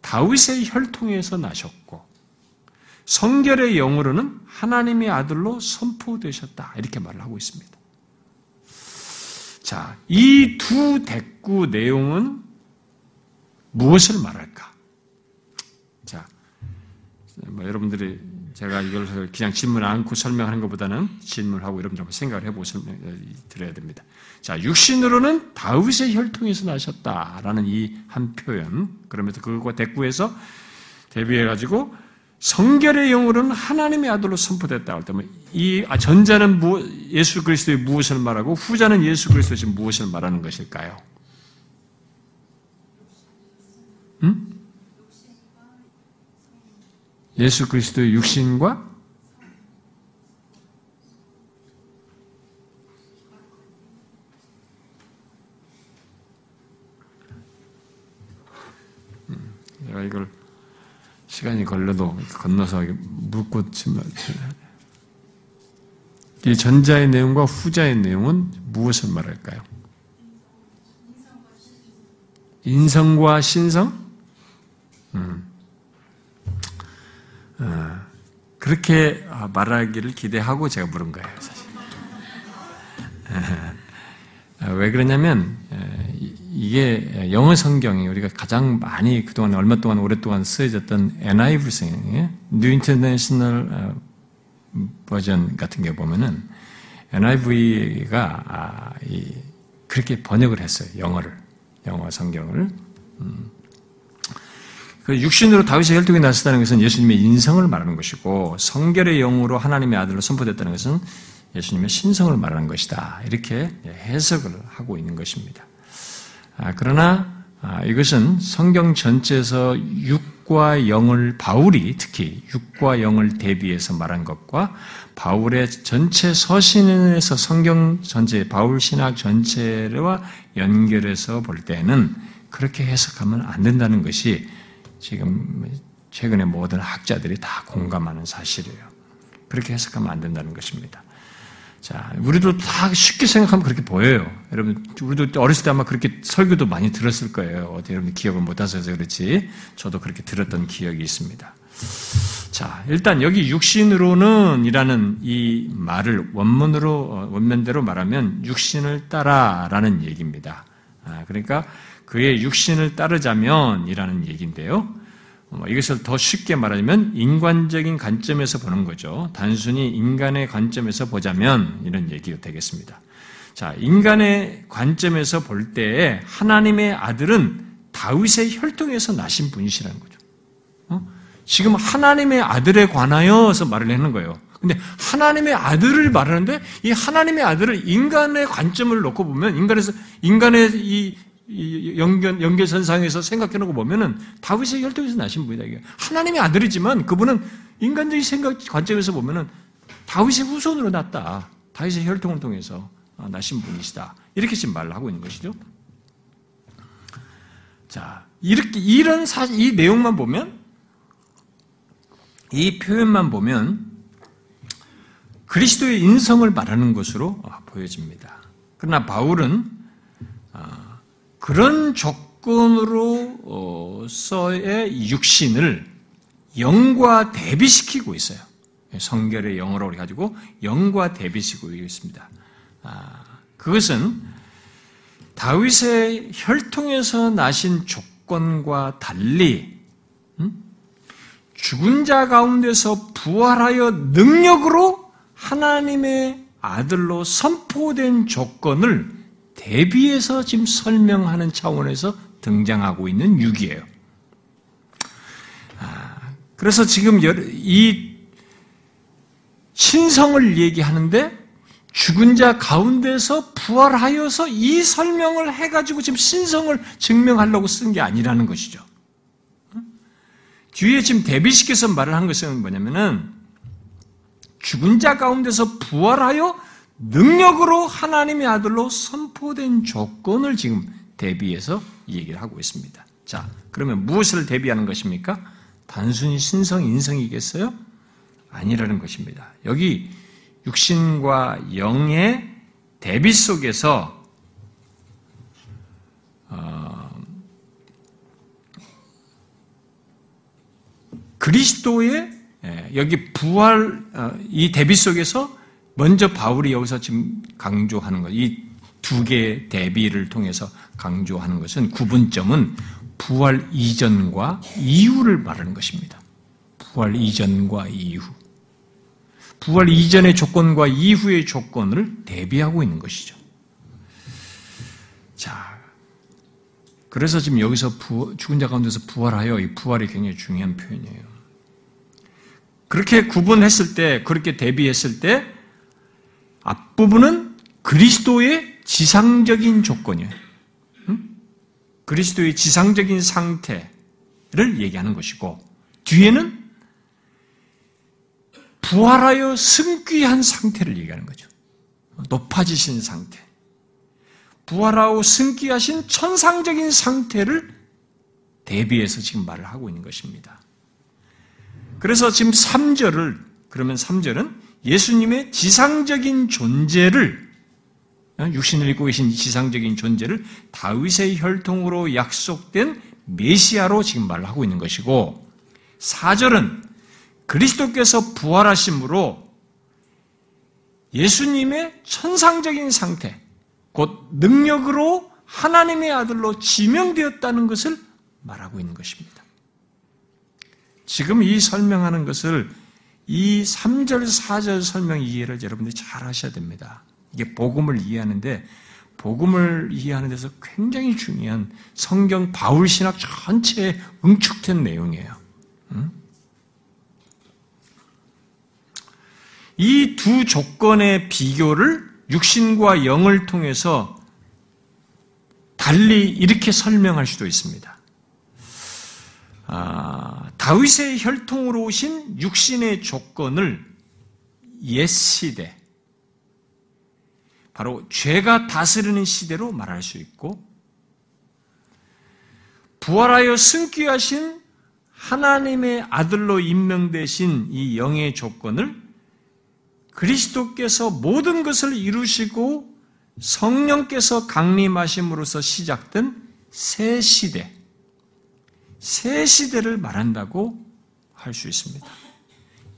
다윗의 혈통에서 나셨고 성결의 영으로는 하나님의 아들로 선포되셨다. 이렇게 말을 하고 있습니다. 자, 이 두 대구 내용은 무엇을 말할까? 뭐 여러분들이 제가 이걸 그냥 질문 않고 설명하는 것보다는 질문하고 여러분들 한번 생각을 해보고 설명 드려야 됩니다. 자, 육신으로는 다윗의 혈통에서 나셨다라는 이 한 표현. 그러면서 그것과 대꾸해서 대비해 가지고 성결의 영으로는 하나님의 아들로 선포됐다 할 때면 이 아, 전자는 예수 그리스도의 무엇을 말하고 후자는 예수 그리스도의 무엇을 말하는 것일까요? 음? 예수 그리스도의 육신과 음, 내가 이걸 시간이 걸려도 건너서 묻고 이 전자의 내용과 후자의 내용은 무엇을 말할까요? 인성과 신성? 음. 어, 그렇게 말하기를 기대하고 제가 물은 거예요, 사실. 어, 왜 그러냐면, 어, 이게 영어 성경이 우리가 가장 많이 그동안 얼마 동안 오랫동안 쓰여졌던 NIV 성경이에요. New International 버전 같은 게 보면은 NIV가 아, 그렇게 번역을 했어요. 영어를. 영어 성경을. 음. 그 육신으로 다윗의 혈통이 나셨다는 것은 예수님의 인성을 말하는 것이고 성결의 영으로 하나님의 아들로 선포됐다는 것은 예수님의 신성을 말하는 것이다. 이렇게 해석을 하고 있는 것입니다. 아, 그러나 아, 이것은 성경 전체에서 육과 영을 바울이 특히 육과 영을 대비해서 말한 것과 바울의 전체 서신에서 성경 전체 바울 신학 전체와 연결해서 볼 때는 그렇게 해석하면 안 된다는 것이 지금 최근에 모든 학자들이 다 공감하는 사실이에요. 그렇게 해석하면 안 된다는 것입니다. 자, 우리도 다 쉽게 생각하면 그렇게 보여요. 여러분, 우리도 어렸을 때 아마 그렇게 설교도 많이 들었을 거예요. 어디 여러분 기억을 못 하셔서 그렇지. 저도 그렇게 들었던 기억이 있습니다. 자, 일단 여기 육신으로는 이라는 이 말을 원문으로, 어, 원면대로 말하면 육신을 따라 라는 얘기입니다. 아, 그러니까 그의 육신을 따르자면 이라는 얘기인데요. 뭐 이것을 더 쉽게 말하면 인간적인 관점에서 보는 거죠. 단순히 인간의 관점에서 보자면 이런 얘기가 되겠습니다. 자, 인간의 관점에서 볼 때에 하나님의 아들은 다윗의 혈통에서 나신 분이시라는 거죠. 어? 지금 하나님의 아들에 관하여서 말을 하는 거예요. 근데 하나님의 아들을 말하는데 이 하나님의 아들을 인간의 관점을 놓고 보면 인간에서 인간의 이 연결, 연계선상에서 생각해놓고 보면은 다윗의 혈통에서 나신 분이다. 이게 하나님의 아들이지만 그분은 인간적인 생각 관점에서 보면은 다윗의 후손으로 났다. 다윗의 혈통을 통해서 아, 나신 분이시다. 이렇게 지금 말을 하고 있는 것이죠. 자, 이렇게, 이런 사, 이 내용만 보면, 이 표현만 보면, 그리스도의 인성을 말하는 것으로 아, 보여집니다. 그러나 바울은 그런 조건으로서의 육신을 영과 대비시키고 있어요. 성결의 영어로 가지고 영과 대비시키고 있습니다. 아, 그것은 다윗의 혈통에서 나신 조건과 달리 음? 죽은 자 가운데서 부활하여 능력으로 하나님의 아들로 선포된 조건을 대비해서 지금 설명하는 차원에서 등장하고 있는 육이에요. 아, 그래서 지금 이 신성을 얘기하는데 죽은 자 가운데서 부활하여서 이 설명을 해가지고 지금 신성을 증명하려고 쓴 게 아니라는 것이죠. 뒤에 지금 대비시켜서 말을 한 것은 뭐냐면은 죽은 자 가운데서 부활하여 능력으로 하나님의 아들로 선포된 조건을 지금 대비해서 얘기를 하고 있습니다. 자, 그러면 무엇을 대비하는 것입니까? 단순히 신성, 인성이겠어요? 아니라는 것입니다. 여기 육신과 영의 대비 속에서 어, 그리스도의 예, 여기 부활 어, 이 대비 속에서 먼저 바울이 여기서 지금 강조하는 것, 이 두 개의 대비를 통해서 강조하는 것은 구분점은 부활 이전과 이후를 말하는 것입니다. 부활 이전과 이후. 부활 이전의 조건과 이후의 조건을 대비하고 있는 것이죠. 자, 그래서 지금 여기서 부, 죽은 자 가운데서 부활하여 이 부활이 굉장히 중요한 표현이에요. 그렇게 구분했을 때, 그렇게 대비했을 때, 앞부분은 그리스도의 지상적인 조건이에요. 그리스도의 지상적인 상태를 얘기하는 것이고, 뒤에는 부활하여 승귀한 상태를 얘기하는 거죠. 높아지신 상태. 부활하고 승귀하신 천상적인 상태를 대비해서 지금 말을 하고 있는 것입니다. 그래서 지금 3절을, 그러면 3절은 예수님의 지상적인 존재를 어, 육신을 입고 계신 지상적인 존재를 다윗의 혈통으로 약속된 메시아로 지금 말을 하고 있는 것이고 4절은 그리스도께서 부활하심으로 예수님의 천상적인 상태, 곧 능력으로 하나님의 아들로 지명되었다는 것을 말하고 있는 것입니다. 지금 이 설명하는 것을 이 3절, 4절 설명 이해를 여러분들이 잘 하셔야 됩니다. 이게 복음을 이해하는데 복음을 이해하는 데서 굉장히 중요한 성경 바울 신학 전체에 응축된 내용이에요. 이두 조건의 비교를 육신과 영을 통해서 달리 이렇게 설명할 수도 있습니다. 아, 다윗의 혈통으로 오신 육신의 조건을 옛 시대, 바로 죄가 다스리는 시대로 말할 수 있고, 부활하여 승귀하신 하나님의 아들로 임명되신 이 영의 조건을 그리스도께서 모든 것을 이루시고 성령께서 강림하심으로써 시작된 새 시대, 새 시대를 말한다고 할 수 있습니다.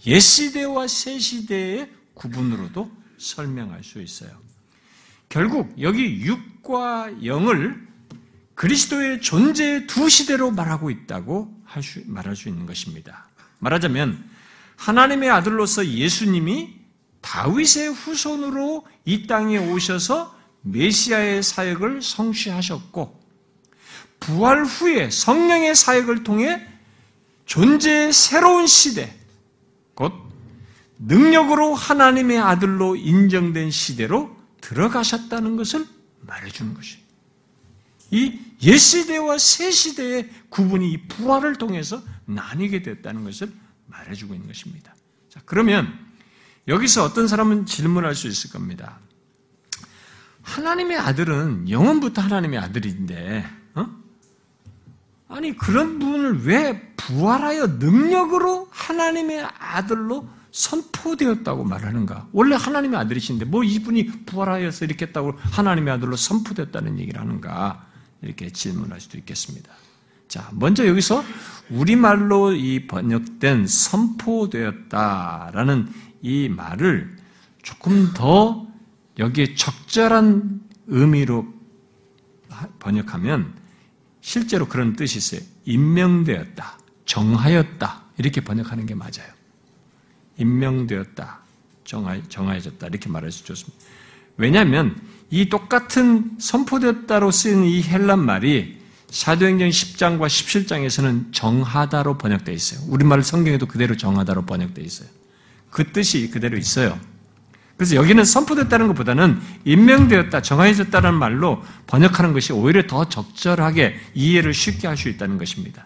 옛 시대와 새 시대의 구분으로도 설명할 수 있어요. 결국 여기 육과 영을 그리스도의 존재의 두 시대로 말하고 있다고 할 수, 말할 수 있는 것입니다. 말하자면 하나님의 아들로서 예수님이 다윗의 후손으로 이 땅에 오셔서 메시아의 사역을 성취하셨고 부활 후에 성령의 사역을 통해 존재의 새로운 시대, 곧 능력으로 하나님의 아들로 인정된 시대로 들어가셨다는 것을 말해주는 것이에요. 이 옛시대와 새시대의 구분이 이 부활을 통해서 나뉘게 됐다는 것을 말해주고 있는 것입니다. 자, 그러면 여기서 어떤 사람은 질문할 수 있을 겁니다. 하나님의 아들은 영원부터 하나님의 아들인데, 어? 아니, 그런 분을 왜 부활하여 능력으로 하나님의 아들로 선포되었다고 말하는가? 원래 하나님의 아들이신데, 뭐 이분이 부활하여서 이렇게 했다고 하나님의 아들로 선포됐다는 얘기를 하는가? 이렇게 질문할 수도 있겠습니다. 자, 먼저 여기서 우리말로 이 번역된 선포되었다라는 이 말을 조금 더 여기에 적절한 의미로 번역하면 실제로 그런 뜻이 있어요. 임명되었다, 정하였다 이렇게 번역하는 게 맞아요. 임명되었다, 정하, 정하여졌다 이렇게 말할 수 좋습니다. 왜냐하면 이 똑같은 선포되었다로 쓰인 이 헬란 말이 사도행전 10장과 17장에서는 정하다로 번역되어 있어요. 우리말 성경에도 그대로 정하다로 번역되어 있어요. 그 뜻이 그대로 있어요. 그래서 여기는 선포됐다는 것보다는 임명되었다, 정해졌다는 말로 번역하는 것이 오히려 더 적절하게 이해를 쉽게 할 수 있다는 것입니다.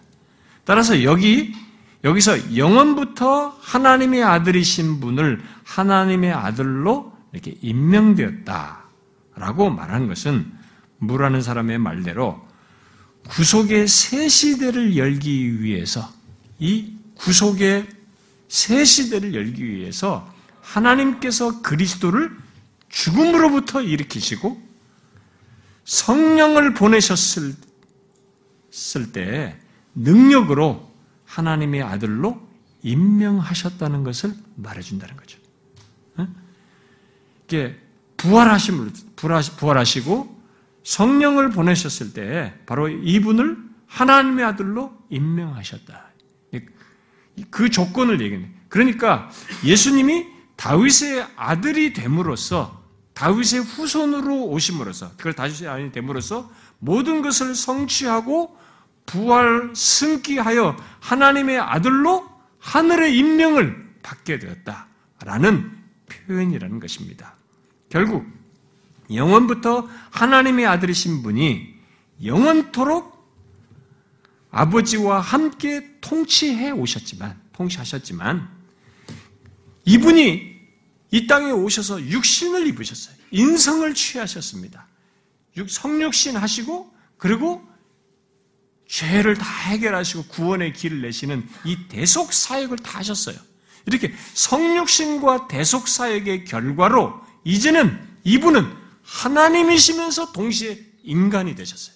따라서 여기, 여기서 영원부터 하나님의 아들이신 분을 하나님의 아들로 이렇게 임명되었다라고 말하는 것은 무라는 사람의 말대로 구속의 새 시대를 열기 위해서 이 구속의 새 시대를 열기 위해서 하나님께서 그리스도를 죽음으로부터 일으키시고 성령을 보내셨을 때 능력으로 하나님의 아들로 임명하셨다는 것을 말해준다는 거죠. 이게 부활하심을 부활하시고 성령을 보내셨을 때 바로 이분을 하나님의 아들로 임명하셨다. 그 조건을 얘기해. 그러니까 예수님이 다윗의 아들이 됨으로써 다윗의 후손으로 오심으로써 그걸 다윗의 아들이 됨으로써 모든 것을 성취하고 부활 승기하여 하나님의 아들로 하늘의 임명을 받게 되었다라는 표현이라는 것입니다. 결국 영원부터 하나님의 아들이신 분이 영원토록 아버지와 함께 통치해 오셨지만, 통치하셨지만, 이분이 이 땅에 오셔서 육신을 입으셨어요. 인성을 취하셨습니다. 성육신 하시고, 그리고 죄를 다 해결하시고 구원의 길을 내시는 이 대속 사역을 다 하셨어요. 이렇게 성육신과 대속 사역의 결과로 이제는 이분은 하나님이시면서 동시에 인간이 되셨어요.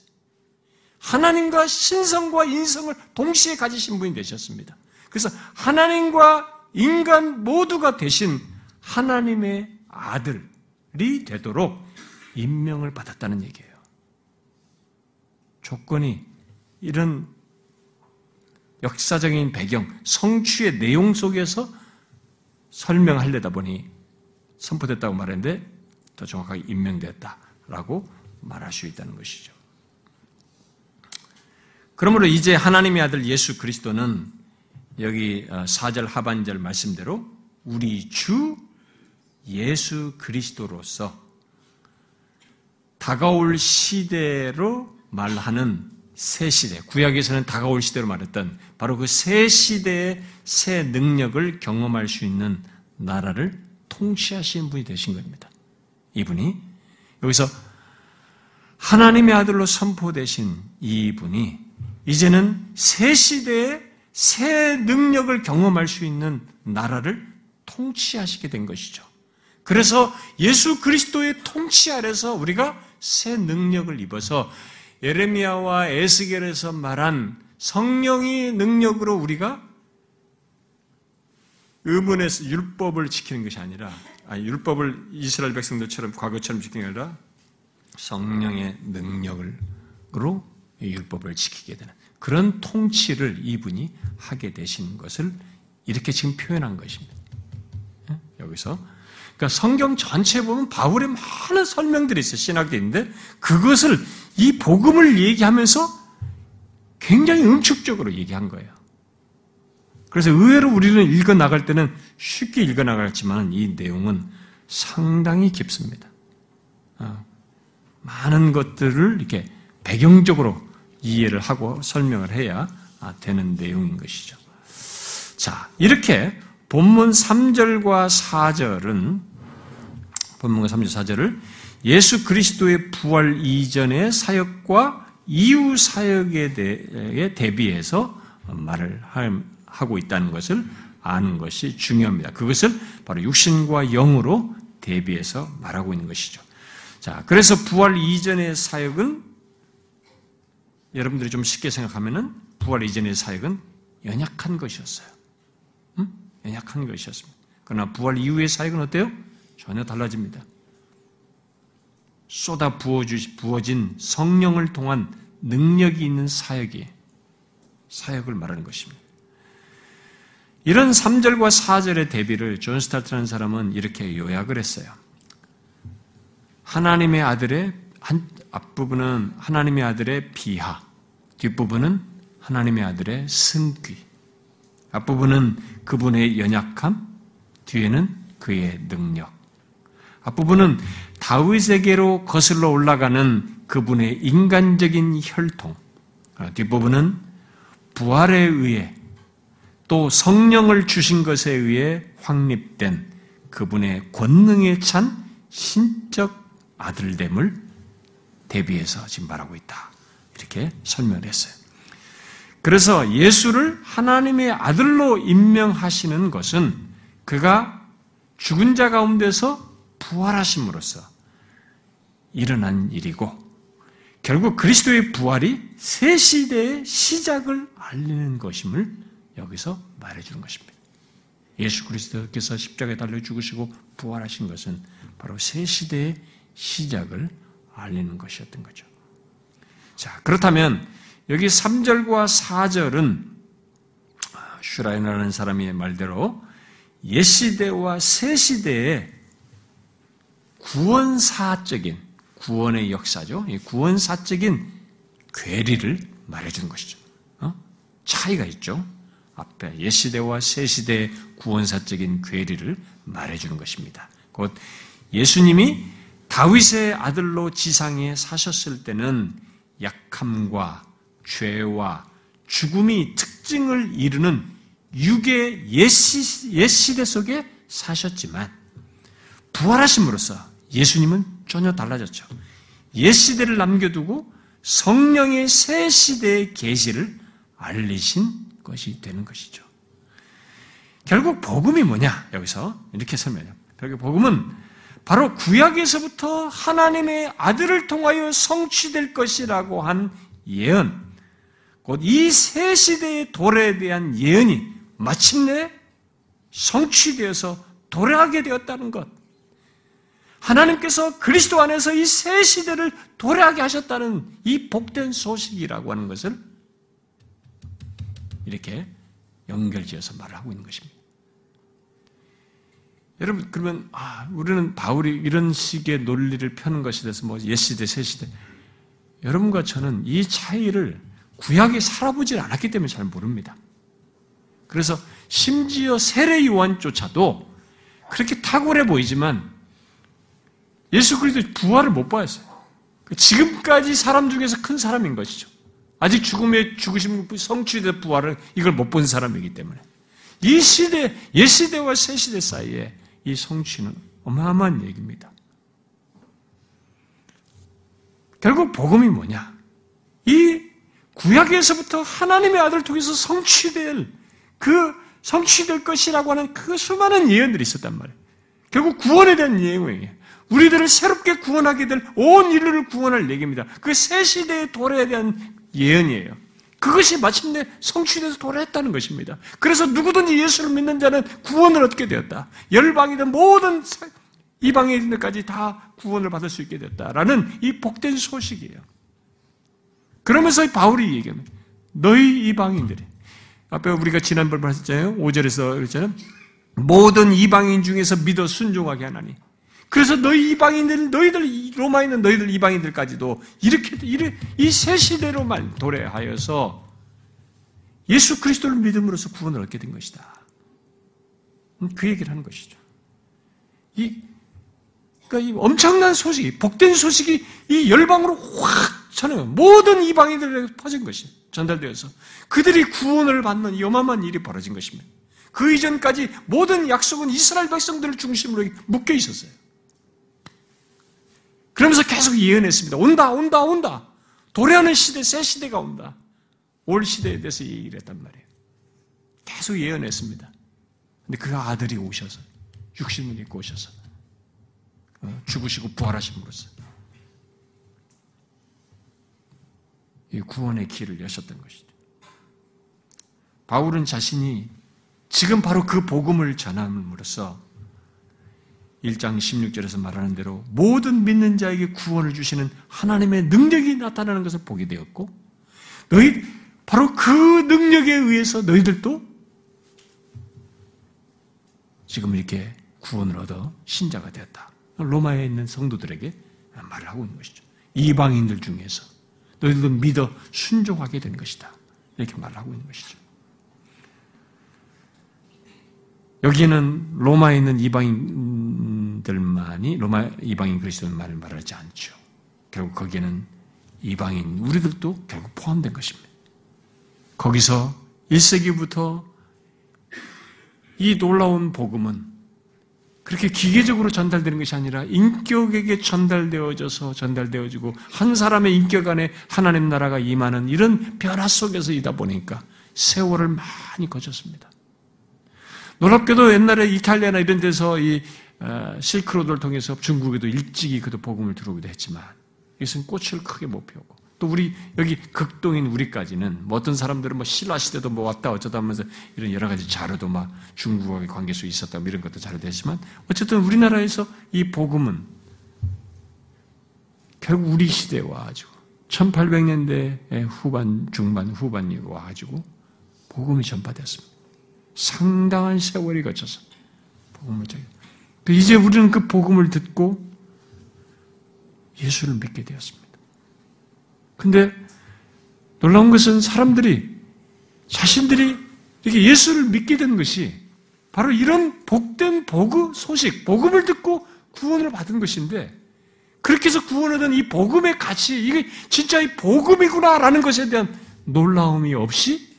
하나님과 신성과 인성을 동시에 가지신 분이 되셨습니다. 그래서 하나님과 인간 모두가 되신 하나님의 아들이 되도록 임명을 받았다는 얘기예요. 조건이 이런 역사적인 배경, 성취의 내용 속에서 설명하려다 보니 선포됐다고 말했는데 더 정확하게 임명됐다라고 말할 수 있다는 것이죠. 그러므로 이제 하나님의 아들 예수 그리스도는 여기 4절 어, 하반절 말씀대로 우리 주 예수 그리스도로서 다가올 시대로 말하는 새 시대, 구약에서는 다가올 시대로 말했던 바로 그 새 시대의 새 능력을 경험할 수 있는 나라를 통치하시는 분이 되신 겁니다. 이분이 여기서 하나님의 아들로 선포되신 이분이 이제는 새 시대의 새 능력을 경험할 수 있는 나라를 통치하시게 된 것이죠. 그래서 예수 그리스도의 통치 아래서 우리가 새 능력을 입어서 예레미야와 에스겔에서 말한 성령의 능력으로 우리가 의문에서 율법을 지키는 것이 아니라 아니, 율법을 이스라엘 백성들처럼 과거처럼 지키는 게 아니라 성령의 능력으로 율법을 지키게 되는 그런 통치를 이분이 하게 되신 것을 이렇게 지금 표현한 것입니다. 예? 여기서 그러니까 성경 전체에 보면 바울의 많은 설명들이 있어요. 신학들인데 그것을 이 복음을 얘기하면서 굉장히 응축적으로 얘기한 거예요. 그래서 의외로 우리는 읽어 나갈 때는 쉽게 읽어 나갔지만 이 내용은 상당히 깊습니다. 어, 많은 것들을 이렇게 배경적으로 이해를 하고 설명을 해야 되는 내용인 것이죠. 자, 이렇게 본문 3절과 4절은 본문과 3절 4절을 예수 그리스도의 부활 이전의 사역과 이후 사역에 대해 대비해서 말을 하고 있다는 것을 아는 것이 중요합니다. 그것을 바로 육신과 영으로 대비해서 말하고 있는 것이죠. 자, 그래서 부활 이전의 사역은 여러분들이 좀 쉽게 생각하면은 부활 이전의 사역은 연약한 것이었어요. 음? 연약한 것이었습니다. 그러나 부활 이후의 사역은 어때요? 전혀 달라집니다. 쏟아 부어주, 부어진 성령을 통한 능력이 있는 사역이 사역을 말하는 것입니다. 이런 3절과 4절의 대비를 존 스토트라는 사람은 이렇게 요약을 했어요. 하나님의 아들의 한, 앞부분은 하나님의 아들의 비하, 뒷부분은 하나님의 아들의 승귀. 앞부분은 그분의 연약함, 뒤에는 그의 능력. 앞부분은 다윗에게로 거슬러 올라가는 그분의 인간적인 혈통. 뒷부분은 부활에 의해 또 성령을 주신 것에 의해 확립된 그분의 권능에 찬 신적 아들됨을 대비해서 지금 말하고 있다. 이렇게 설명을 했어요. 그래서 예수를 하나님의 아들로 임명하시는 것은 그가 죽은 자 가운데서 부활하심으로써 일어난 일이고 결국 그리스도의 부활이 새 시대의 시작을 알리는 것임을 여기서 말해주는 것입니다. 예수 그리스도께서 십자가에 달려 죽으시고 부활하신 것은 바로 새 시대의 시작을 알리는 것이었던 거죠. 자, 그렇다면 여기 3절과 4절은 슈라이너라는 사람의 말대로 옛 시대와 새 시대의 구원사적인 구원의 역사죠. 구원사적인 괴리를 말해주는 것이죠. 어? 차이가 있죠. 앞에 옛시대와 새시대의 구원사적인 괴리를 말해주는 것입니다. 곧 예수님이 다윗의 아들로 지상에 사셨을 때는 약함과 죄와 죽음이 특징을 이루는 육의 옛시, 옛시대 속에 사셨지만 부활하심으로써 예수님은 전혀 달라졌죠. 옛시대를 남겨두고 성령의 새 시대의 계시를 알리신 것이 되는 것이죠. 결국 복음이 뭐냐? 여기서 이렇게 설명해요. 결국 복음은 바로 구약에서부터 하나님의 아들을 통하여 성취될 것이라고 한 예언, 곧이새 시대의 도래에 대한 예언이 마침내 성취되어서 도래하게 되었다는 것. 하나님께서 그리스도 안에서 이 새 시대를 도래하게 하셨다는 이 복된 소식이라고 하는 것을 이렇게 연결지어서 말을 하고 있는 것입니다. 여러분 그러면 아, 우리는 바울이 이런 식의 논리를 펴는 것에 대해서 뭐 옛시대 새시대 여러분과 저는 이 차이를 구약에 살아보질 않았기 때문에 잘 모릅니다. 그래서 심지어 세례 요한조차도 그렇게 탁월해 보이지만 예수 그리스도 부활을 못 봤어요. 지금까지 사람 중에서 큰 사람인 것이죠. 아직 죽음의 죽으심 성취된 부활을 이걸 못 본 사람이기 때문에 이 시대 옛 시대와 새 시대 사이에 이 성취는 어마어마한 얘기입니다. 결국 복음이 뭐냐? 이 구약에서부터 하나님의 아들 통해서 성취될 그 성취될 것이라고 하는 그 수많은 예언들이 있었단 말이에요. 결국 구원에 대한 예언이에요. 우리들을 새롭게 구원하게 될 온 인류를 구원할 얘기입니다. 그 새 시대의 도래에 대한 예언이에요. 그것이 마침내 성취돼서 도래했다는 것입니다. 그래서 누구든지 예수를 믿는 자는 구원을 얻게 되었다. 열방이든 모든 이방인들까지 다 구원을 받을 수 있게 됐다라는 이 복된 소식이에요. 그러면서 바울이 얘기합니다. 너희 이방인들이 앞에 우리가 지난번 말했잖아요. 5절에서 그랬잖아요. 모든 이방인 중에서 믿어 순종하게 하나니. 그래서 너희 이방인들, 너희들, 로마에 있는 너희들 이방인들까지도 이렇게, 이새 시대로만 도래하여서 예수 그리스도를 믿음으로써 구원을 얻게 된 것이다. 그 얘기를 하는 것이죠. 이 그러니까 이 엄청난 소식이, 복된 소식이 이 열방으로 확 전해 모든 이방인들에게 퍼진 것이 전달되어서 그들이 구원을 받는 이 어마어마한 일이 벌어진 것입니다. 그 이전까지 모든 약속은 이스라엘 백성들을 중심으로 묶여 있었어요. 그러면서 계속 예언했습니다. 온다, 온다, 온다. 도래하는 시대, 새 시대가 온다. 올 시대에 대해서 얘기를 했단 말이에요. 계속 예언했습니다. 근데 그 아들이 오셔서, 육신을 입고 오셔서, 어, 죽으시고 부활하심으로써 이 구원의 길을 여셨던 것이죠. 바울은 자신이 지금 바로 그 복음을 전함으로써 1장 16절에서 말하는 대로 모든 믿는 자에게 구원을 주시는 하나님의 능력이 나타나는 것을 보게 되었고 너희 바로 그 능력에 의해서 너희들도 지금 이렇게 구원을 얻어 신자가 되었다. 로마에 있는 성도들에게 말을 하고 있는 것이죠. 이방인들 중에서 너희들도 믿어 순종하게 된 것이다. 이렇게 말을 하고 있는 것이죠. 여기는 로마에 있는 이방인들만이 로마 이방인 그리스도인만을 말하지 않죠. 결국 거기에는 이방인 우리들도 결국 포함된 것입니다. 거기서 1세기부터 이 놀라운 복음은 그렇게 기계적으로 전달되는 것이 아니라 인격에게 전달되어져서 전달되어지고 한 사람의 인격 안에 하나님 나라가 임하는 이런 변화 속에서 이다 보니까 세월을 많이 거쳤습니다. 놀랍게도 옛날에 이탈리아나 이런 데서 이 어, 실크로드를 통해서 중국에도 일찍이 그도 복음을 들어오기도 했지만 이것은 꽃을 크게 못 피우고 또 우리 여기 극동인 우리까지는 뭐 어떤 사람들은 뭐 신라 시대도 뭐 왔다 어쩌다 하면서 이런 여러 가지 자료도 막 중국과의 관계수 있었다 뭐 이런 것도 자료되지만 어쨌든 우리나라에서 이 복음은 결국 우리 시대에 와가지고 1800년대 후반 중반 후반이 와가지고 복음이 전파됐습니다. 상당한 세월이 거쳐서 복음을 전해. 그 이제 우리는 그 복음을 듣고 예수를 믿게 되었습니다. 근데 놀라운 것은 사람들이 자신들이 이렇게 예수를 믿게 된 것이 바로 이런 복된 복음 소식, 복음을 듣고 구원을 받은 것인데 그렇게 해서 구원하던 이 복음의 가치, 이게 진짜 이 복음이구나라는 것에 대한 놀라움이 없이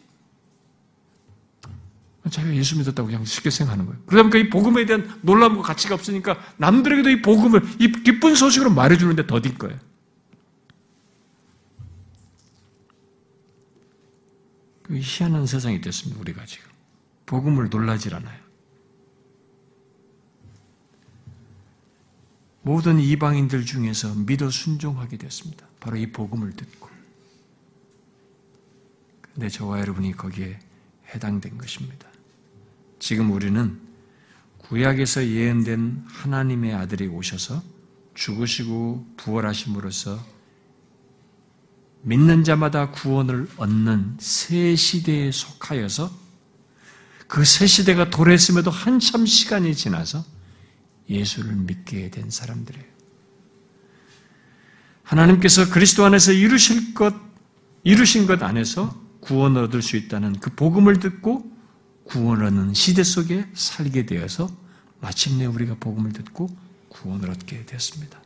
자기가 예수 믿었다고 그냥 쉽게 생각하는 거예요. 그러다 보니까 이 복음에 대한 놀라움과 가치가 없으니까 남들에게도 이 복음을, 이 기쁜 소식으로 말해주는데 더딘 거예요. 그 희한한 세상이 됐습니다, 우리가 지금. 복음을 놀라질 않아요. 모든 이방인들 중에서 믿어 순종하게 됐습니다. 바로 이 복음을 듣고. 근데 저와 여러분이 거기에 해당된 것입니다. 지금 우리는 구약에서 예언된 하나님의 아들이 오셔서 죽으시고 부활하심으로써 믿는 자마다 구원을 얻는 새 시대에 속하여서 그 새 시대가 도래했음에도 한참 시간이 지나서 예수를 믿게 된 사람들이에요. 하나님께서 그리스도 안에서 이루실 것, 이루신 것 안에서 구원을 얻을 수 있다는 그 복음을 듣고 구원을 얻는 시대 속에 살게 되어서 마침내 우리가 복음을 듣고 구원을 얻게 되었습니다.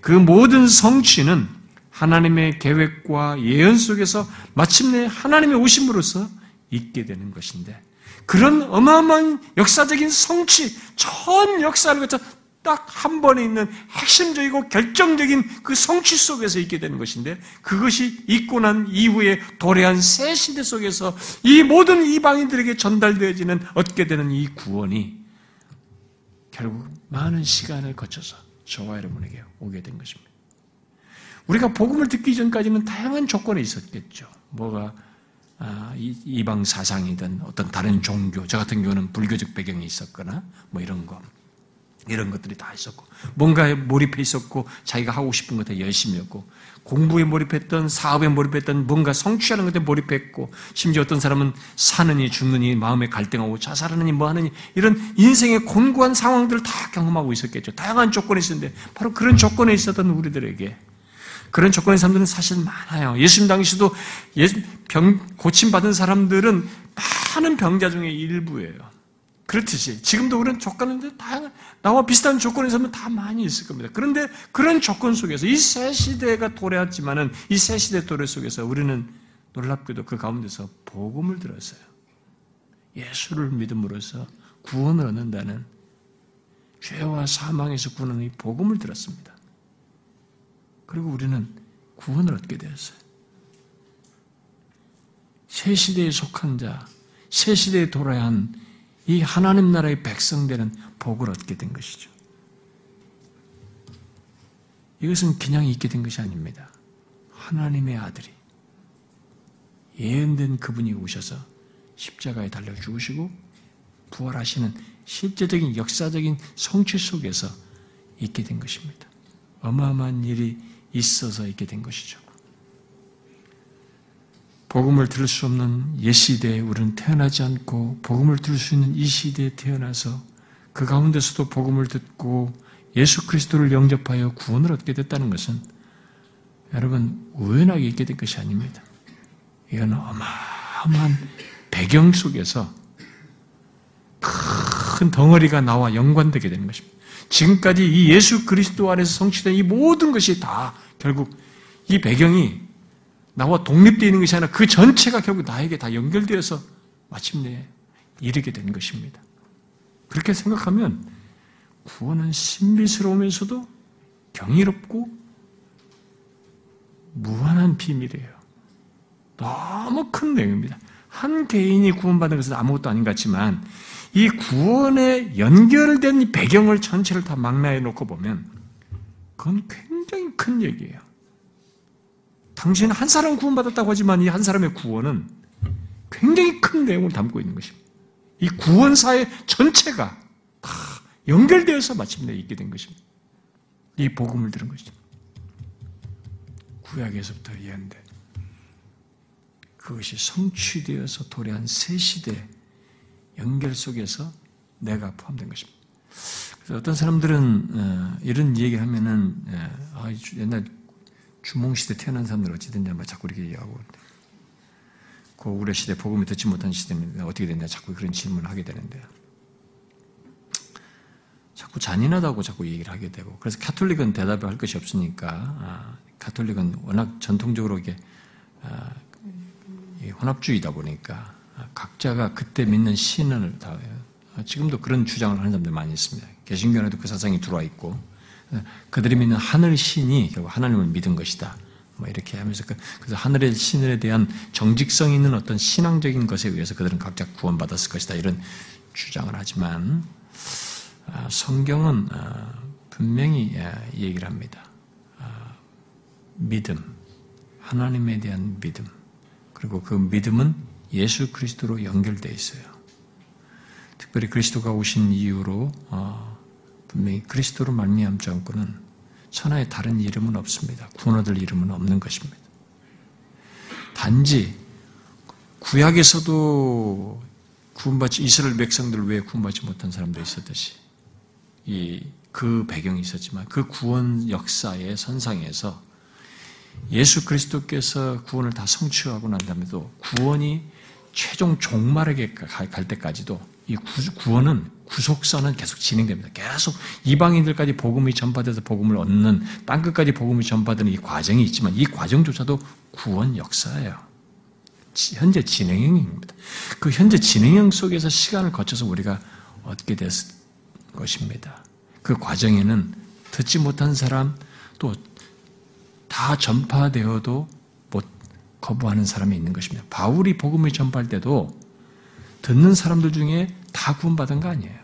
그 모든 성취는 하나님의 계획과 예언 속에서 마침내 하나님의 오심으로써 있게 되는 것인데 그런 어마어마한 역사적인 성취, 전 역사를 거쳐 딱 한 번에 있는 핵심적이고 결정적인 그 성취 속에서 있게 되는 것인데 그것이 있고 난 이후에 도래한 새 시대 속에서 이 모든 이방인들에게 전달되어지는 얻게 되는 이 구원이 결국 많은 시간을 거쳐서 저와 여러분에게 오게 된 것입니다. 우리가 복음을 듣기 전까지는 다양한 조건이 있었겠죠. 뭐가 아, 이방 사상이든 어떤 다른 종교, 저 같은 경우는 불교적 배경이 있었거나 뭐 이런 거. 이런 것들이 다 있었고 뭔가에 몰입해 있었고 자기가 하고 싶은 것에 열심히 했고 공부에 몰입했던 사업에 몰입했던 뭔가 성취하는 것에 몰입했고 심지어 어떤 사람은 사느니 죽느니 마음에 갈등하고 자살하느니 뭐 하느니 이런 인생의 곤고한 상황들을 다 경험하고 있었겠죠. 다양한 조건이 있었는데 바로 그런 조건에 있었던 우리들에게 그런 조건의 사람들은 사실 많아요. 예수님 당시도 병 고침 받은 사람들은 많은 병자 중에 일부예요. 그렇듯이 지금도 그런 조건인데 다양한 나와 비슷한 조건에서는 다 많이 있을 겁니다. 그런데 그런 조건 속에서 이 새 시대가 도래했지만은 이 새 시대 도래 속에서 우리는 놀랍게도 그 가운데서 복음을 들었어요. 예수를 믿음으로써 구원을 얻는다는 죄와 사망에서 구원하는 이 복음을 들었습니다. 그리고 우리는 구원을 얻게 되었어요. 새 시대에 속한 자, 새 시대에 돌아야 한 이 하나님 나라의 백성 되는 복을 얻게 된 것이죠. 이것은 그냥 있게 된 것이 아닙니다. 하나님의 아들이 예언된 그분이 오셔서 십자가에 달려 죽으시고 부활하시는 실제적인 역사적인 성취 속에서 있게 된 것입니다. 어마어마한 일이 있어서 있게 된 것이죠. 복음을 들을 수 없는 옛 시대에 우리는 태어나지 않고 복음을 들을 수 있는 이 시대에 태어나서 그 가운데서도 복음을 듣고 예수 그리스도를 영접하여 구원을 얻게 됐다는 것은 여러분 우연하게 있게 된 것이 아닙니다. 이건 어마어마한 배경 속에서 큰 덩어리가 나와 연관되게 되는 것입니다. 지금까지 이 예수 그리스도 안에서 성취된 이 모든 것이 다 결국 이 배경이 나와 독립되어 있는 것이 아니라 그 전체가 결국 나에게 다 연결되어서 마침내 이르게 된 것입니다. 그렇게 생각하면 구원은 신비스러우면서도 경이롭고 무한한 비밀이에요. 너무 큰 내용입니다. 한 개인이 구원받는 것은 아무것도 아닌 것 같지만 이 구원에 연결된 배경을 전체를 다 망라해 놓고 보면 그건 굉장히 큰 얘기예요. 당신은 한 사람 구원받았다고 하지만 이 한 사람의 구원은 굉장히 큰 내용을 담고 있는 것입니다. 이 구원사의 전체가 다 연결되어서 마침내 있게 된 것입니다. 이 복음을 들은 것이죠. 구약에서부터 예언된 그것이 성취되어서 도래한 새 시대 연결 속에서 내가 포함된 것입니다. 그래서 어떤 사람들은 어, 이런 얘기를 하면은 어, 아, 옛날 주몽시대 태어난 사람들 어찌됐냐, 막 자꾸 이렇게 얘기하고. 고구려 시대 복음을 듣지 못한 시대면 어떻게 됐냐, 자꾸 그런 질문을 하게 되는데. 자꾸 잔인하다고 자꾸 얘기를 하게 되고. 그래서 카톨릭은 대답을 할 것이 없으니까, 아, 카톨릭은 워낙 전통적으로 이게, 아, 혼합주의다 보니까, 아, 각자가 그때 믿는 신을 다, 아, 지금도 그런 주장을 하는 사람들 많이 있습니다. 개신교에도 그 사상이 들어와 있고, 그들이 믿는 하늘 신이 결국 하나님을 믿은 것이다. 뭐 이렇게 하면서 그, 그래서 하늘의 신에 대한 정직성 있는 어떤 신앙적인 것에 의해서 그들은 각자 구원받았을 것이다 이런 주장을 하지만 아, 성경은 아, 분명히 얘기를 합니다. 아, 믿음, 하나님에 대한 믿음, 그리고 그 믿음은 예수 그리스도로 연결되어 있어요. 특별히 그리스도가 오신 이후로 어, 분명히 그리스도로 말미암지 않고는 천하에 다른 이름은 없습니다. 구원 얻을 이름은 없는 것입니다. 단지 구약에서도 구원받지 이스라엘 백성들 외에 구원받지 못한 사람도 있었듯이 이 그 배경이 있었지만 그 구원 역사의 선상에서 예수 그리스도께서 구원을 다 성취하고 난 다음에도 구원이 최종 종말에게 갈 때까지도 이 구원은 구속사는 계속 진행됩니다. 계속 이방인들까지 복음이 전파돼서 복음을 얻는 땅 끝까지 복음이 전파되는 이 과정이 있지만 이 과정조차도 구원 역사예요. 현재 진행형입니다. 그 현재 진행형 속에서 시간을 거쳐서 우리가 얻게 될 것입니다. 그 과정에는 듣지 못한 사람 또 다 전파되어도 못 거부하는 사람이 있는 것입니다. 바울이 복음을 전파할 때도 듣는 사람들 중에 다 구원받은 거 아니에요.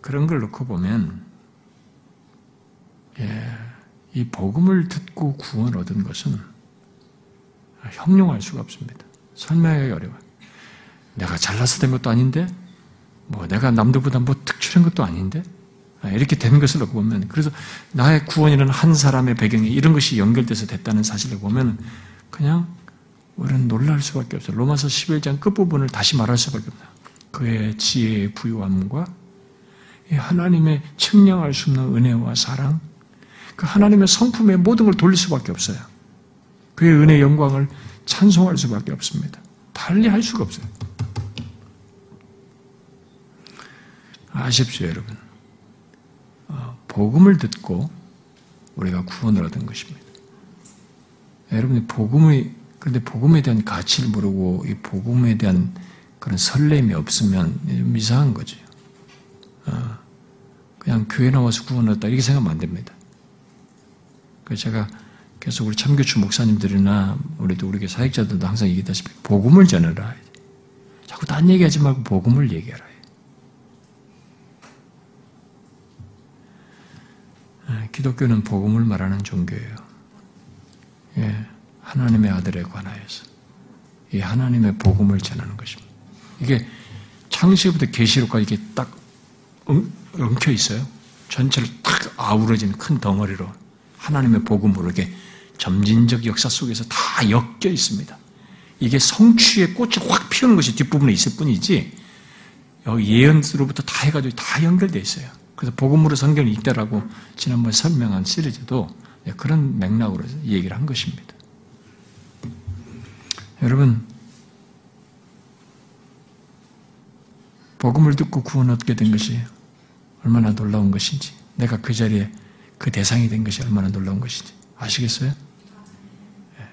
그런 걸 놓고 보면, 예, 이 복음을 듣고 구원 얻은 것은 형용할 수가 없습니다. 설명하기 어려워요. 내가 잘나서 된 것도 아닌데, 뭐 내가 남들보다 뭐 특출한 것도 아닌데, 아, 이렇게 된 것을 놓고 보면, 그래서 나의 구원이라는 한 사람의 배경에 이런 것이 연결돼서 됐다는 사실을 보면, 그냥 우리는 놀랄 수밖에 없어요. 로마서 11장 끝부분을 다시 말할 수밖에 없다. 그의 지혜의 부유함과 하나님의 측량할 수 없는 은혜와 사랑, 그 하나님의 성품의 모든 걸 돌릴 수밖에 없어요. 그의 은혜 영광을 찬송할 수밖에 없습니다. 달리 할 수가 없어요. 아십시오, 여러분. 어, 복음을 듣고 우리가 구원을 얻은 것입니다. 여러분이 복음의 그런데 복음에 대한 가치를 모르고 이 복음에 대한 그런 설렘이 없으면 좀 이상한 거죠. 어, 그냥 교회 나와서 구원 얻다 이렇게 생각하면 안 됩니다. 그 제가 계속 우리 참교추 목사님들이나 우리도 우리 사역자들도 항상 얘기했다시피 복음을 전해라. 자꾸 딴 얘기하지 말고 복음을 얘기하라. 예, 기독교는 복음을 말하는 종교예요. 예. 하나님의 아들에 관하여서 이 하나님의 복음을 전하는 것입니다. 이게 창세부터 계시록까지 이게 딱 엉켜 있어요. 전체를 딱 아우러진 큰 덩어리로 하나님의 복음으로 이게 점진적 역사 속에서 다 엮여 있습니다. 이게 성취의 꽃이 확 피우는 것이 뒷부분에 있을 뿐이지 여기 예언으로부터 다 해가지고 다 연결되어 있어요. 그래서 복음으로 성경을 읽다라고 지난번에 설명한 시리즈도 그런 맥락으로 얘기를 한 것입니다. 여러분, 복음을 듣고 구원 얻게 된 것이 얼마나 놀라운 것인지, 내가 그 자리에 그 대상이 된 것이 얼마나 놀라운 것인지 아시겠어요? 네.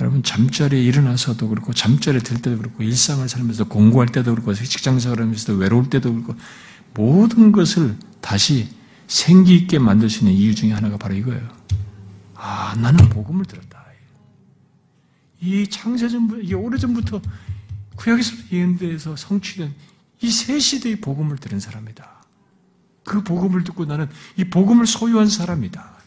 여러분 잠자리에 일어나서도 그렇고 잠자리에 들 때도 그렇고 일상을 살면서 공부할 때도 그렇고 직장 생활 하면서도 외로울 때도 그렇고 모든 것을 다시 생기 있게 만들 수 있는 이유 중에 하나가 바로 이거예요. 아, 나는 복음을 들었다. 이 창세전부터, 이 오래전부터 구약에서부터 예언대에서 성취된 이 세 시대의 복음을 들은 사람이다. 그 복음을 듣고 나는 이 복음을 소유한 사람이다.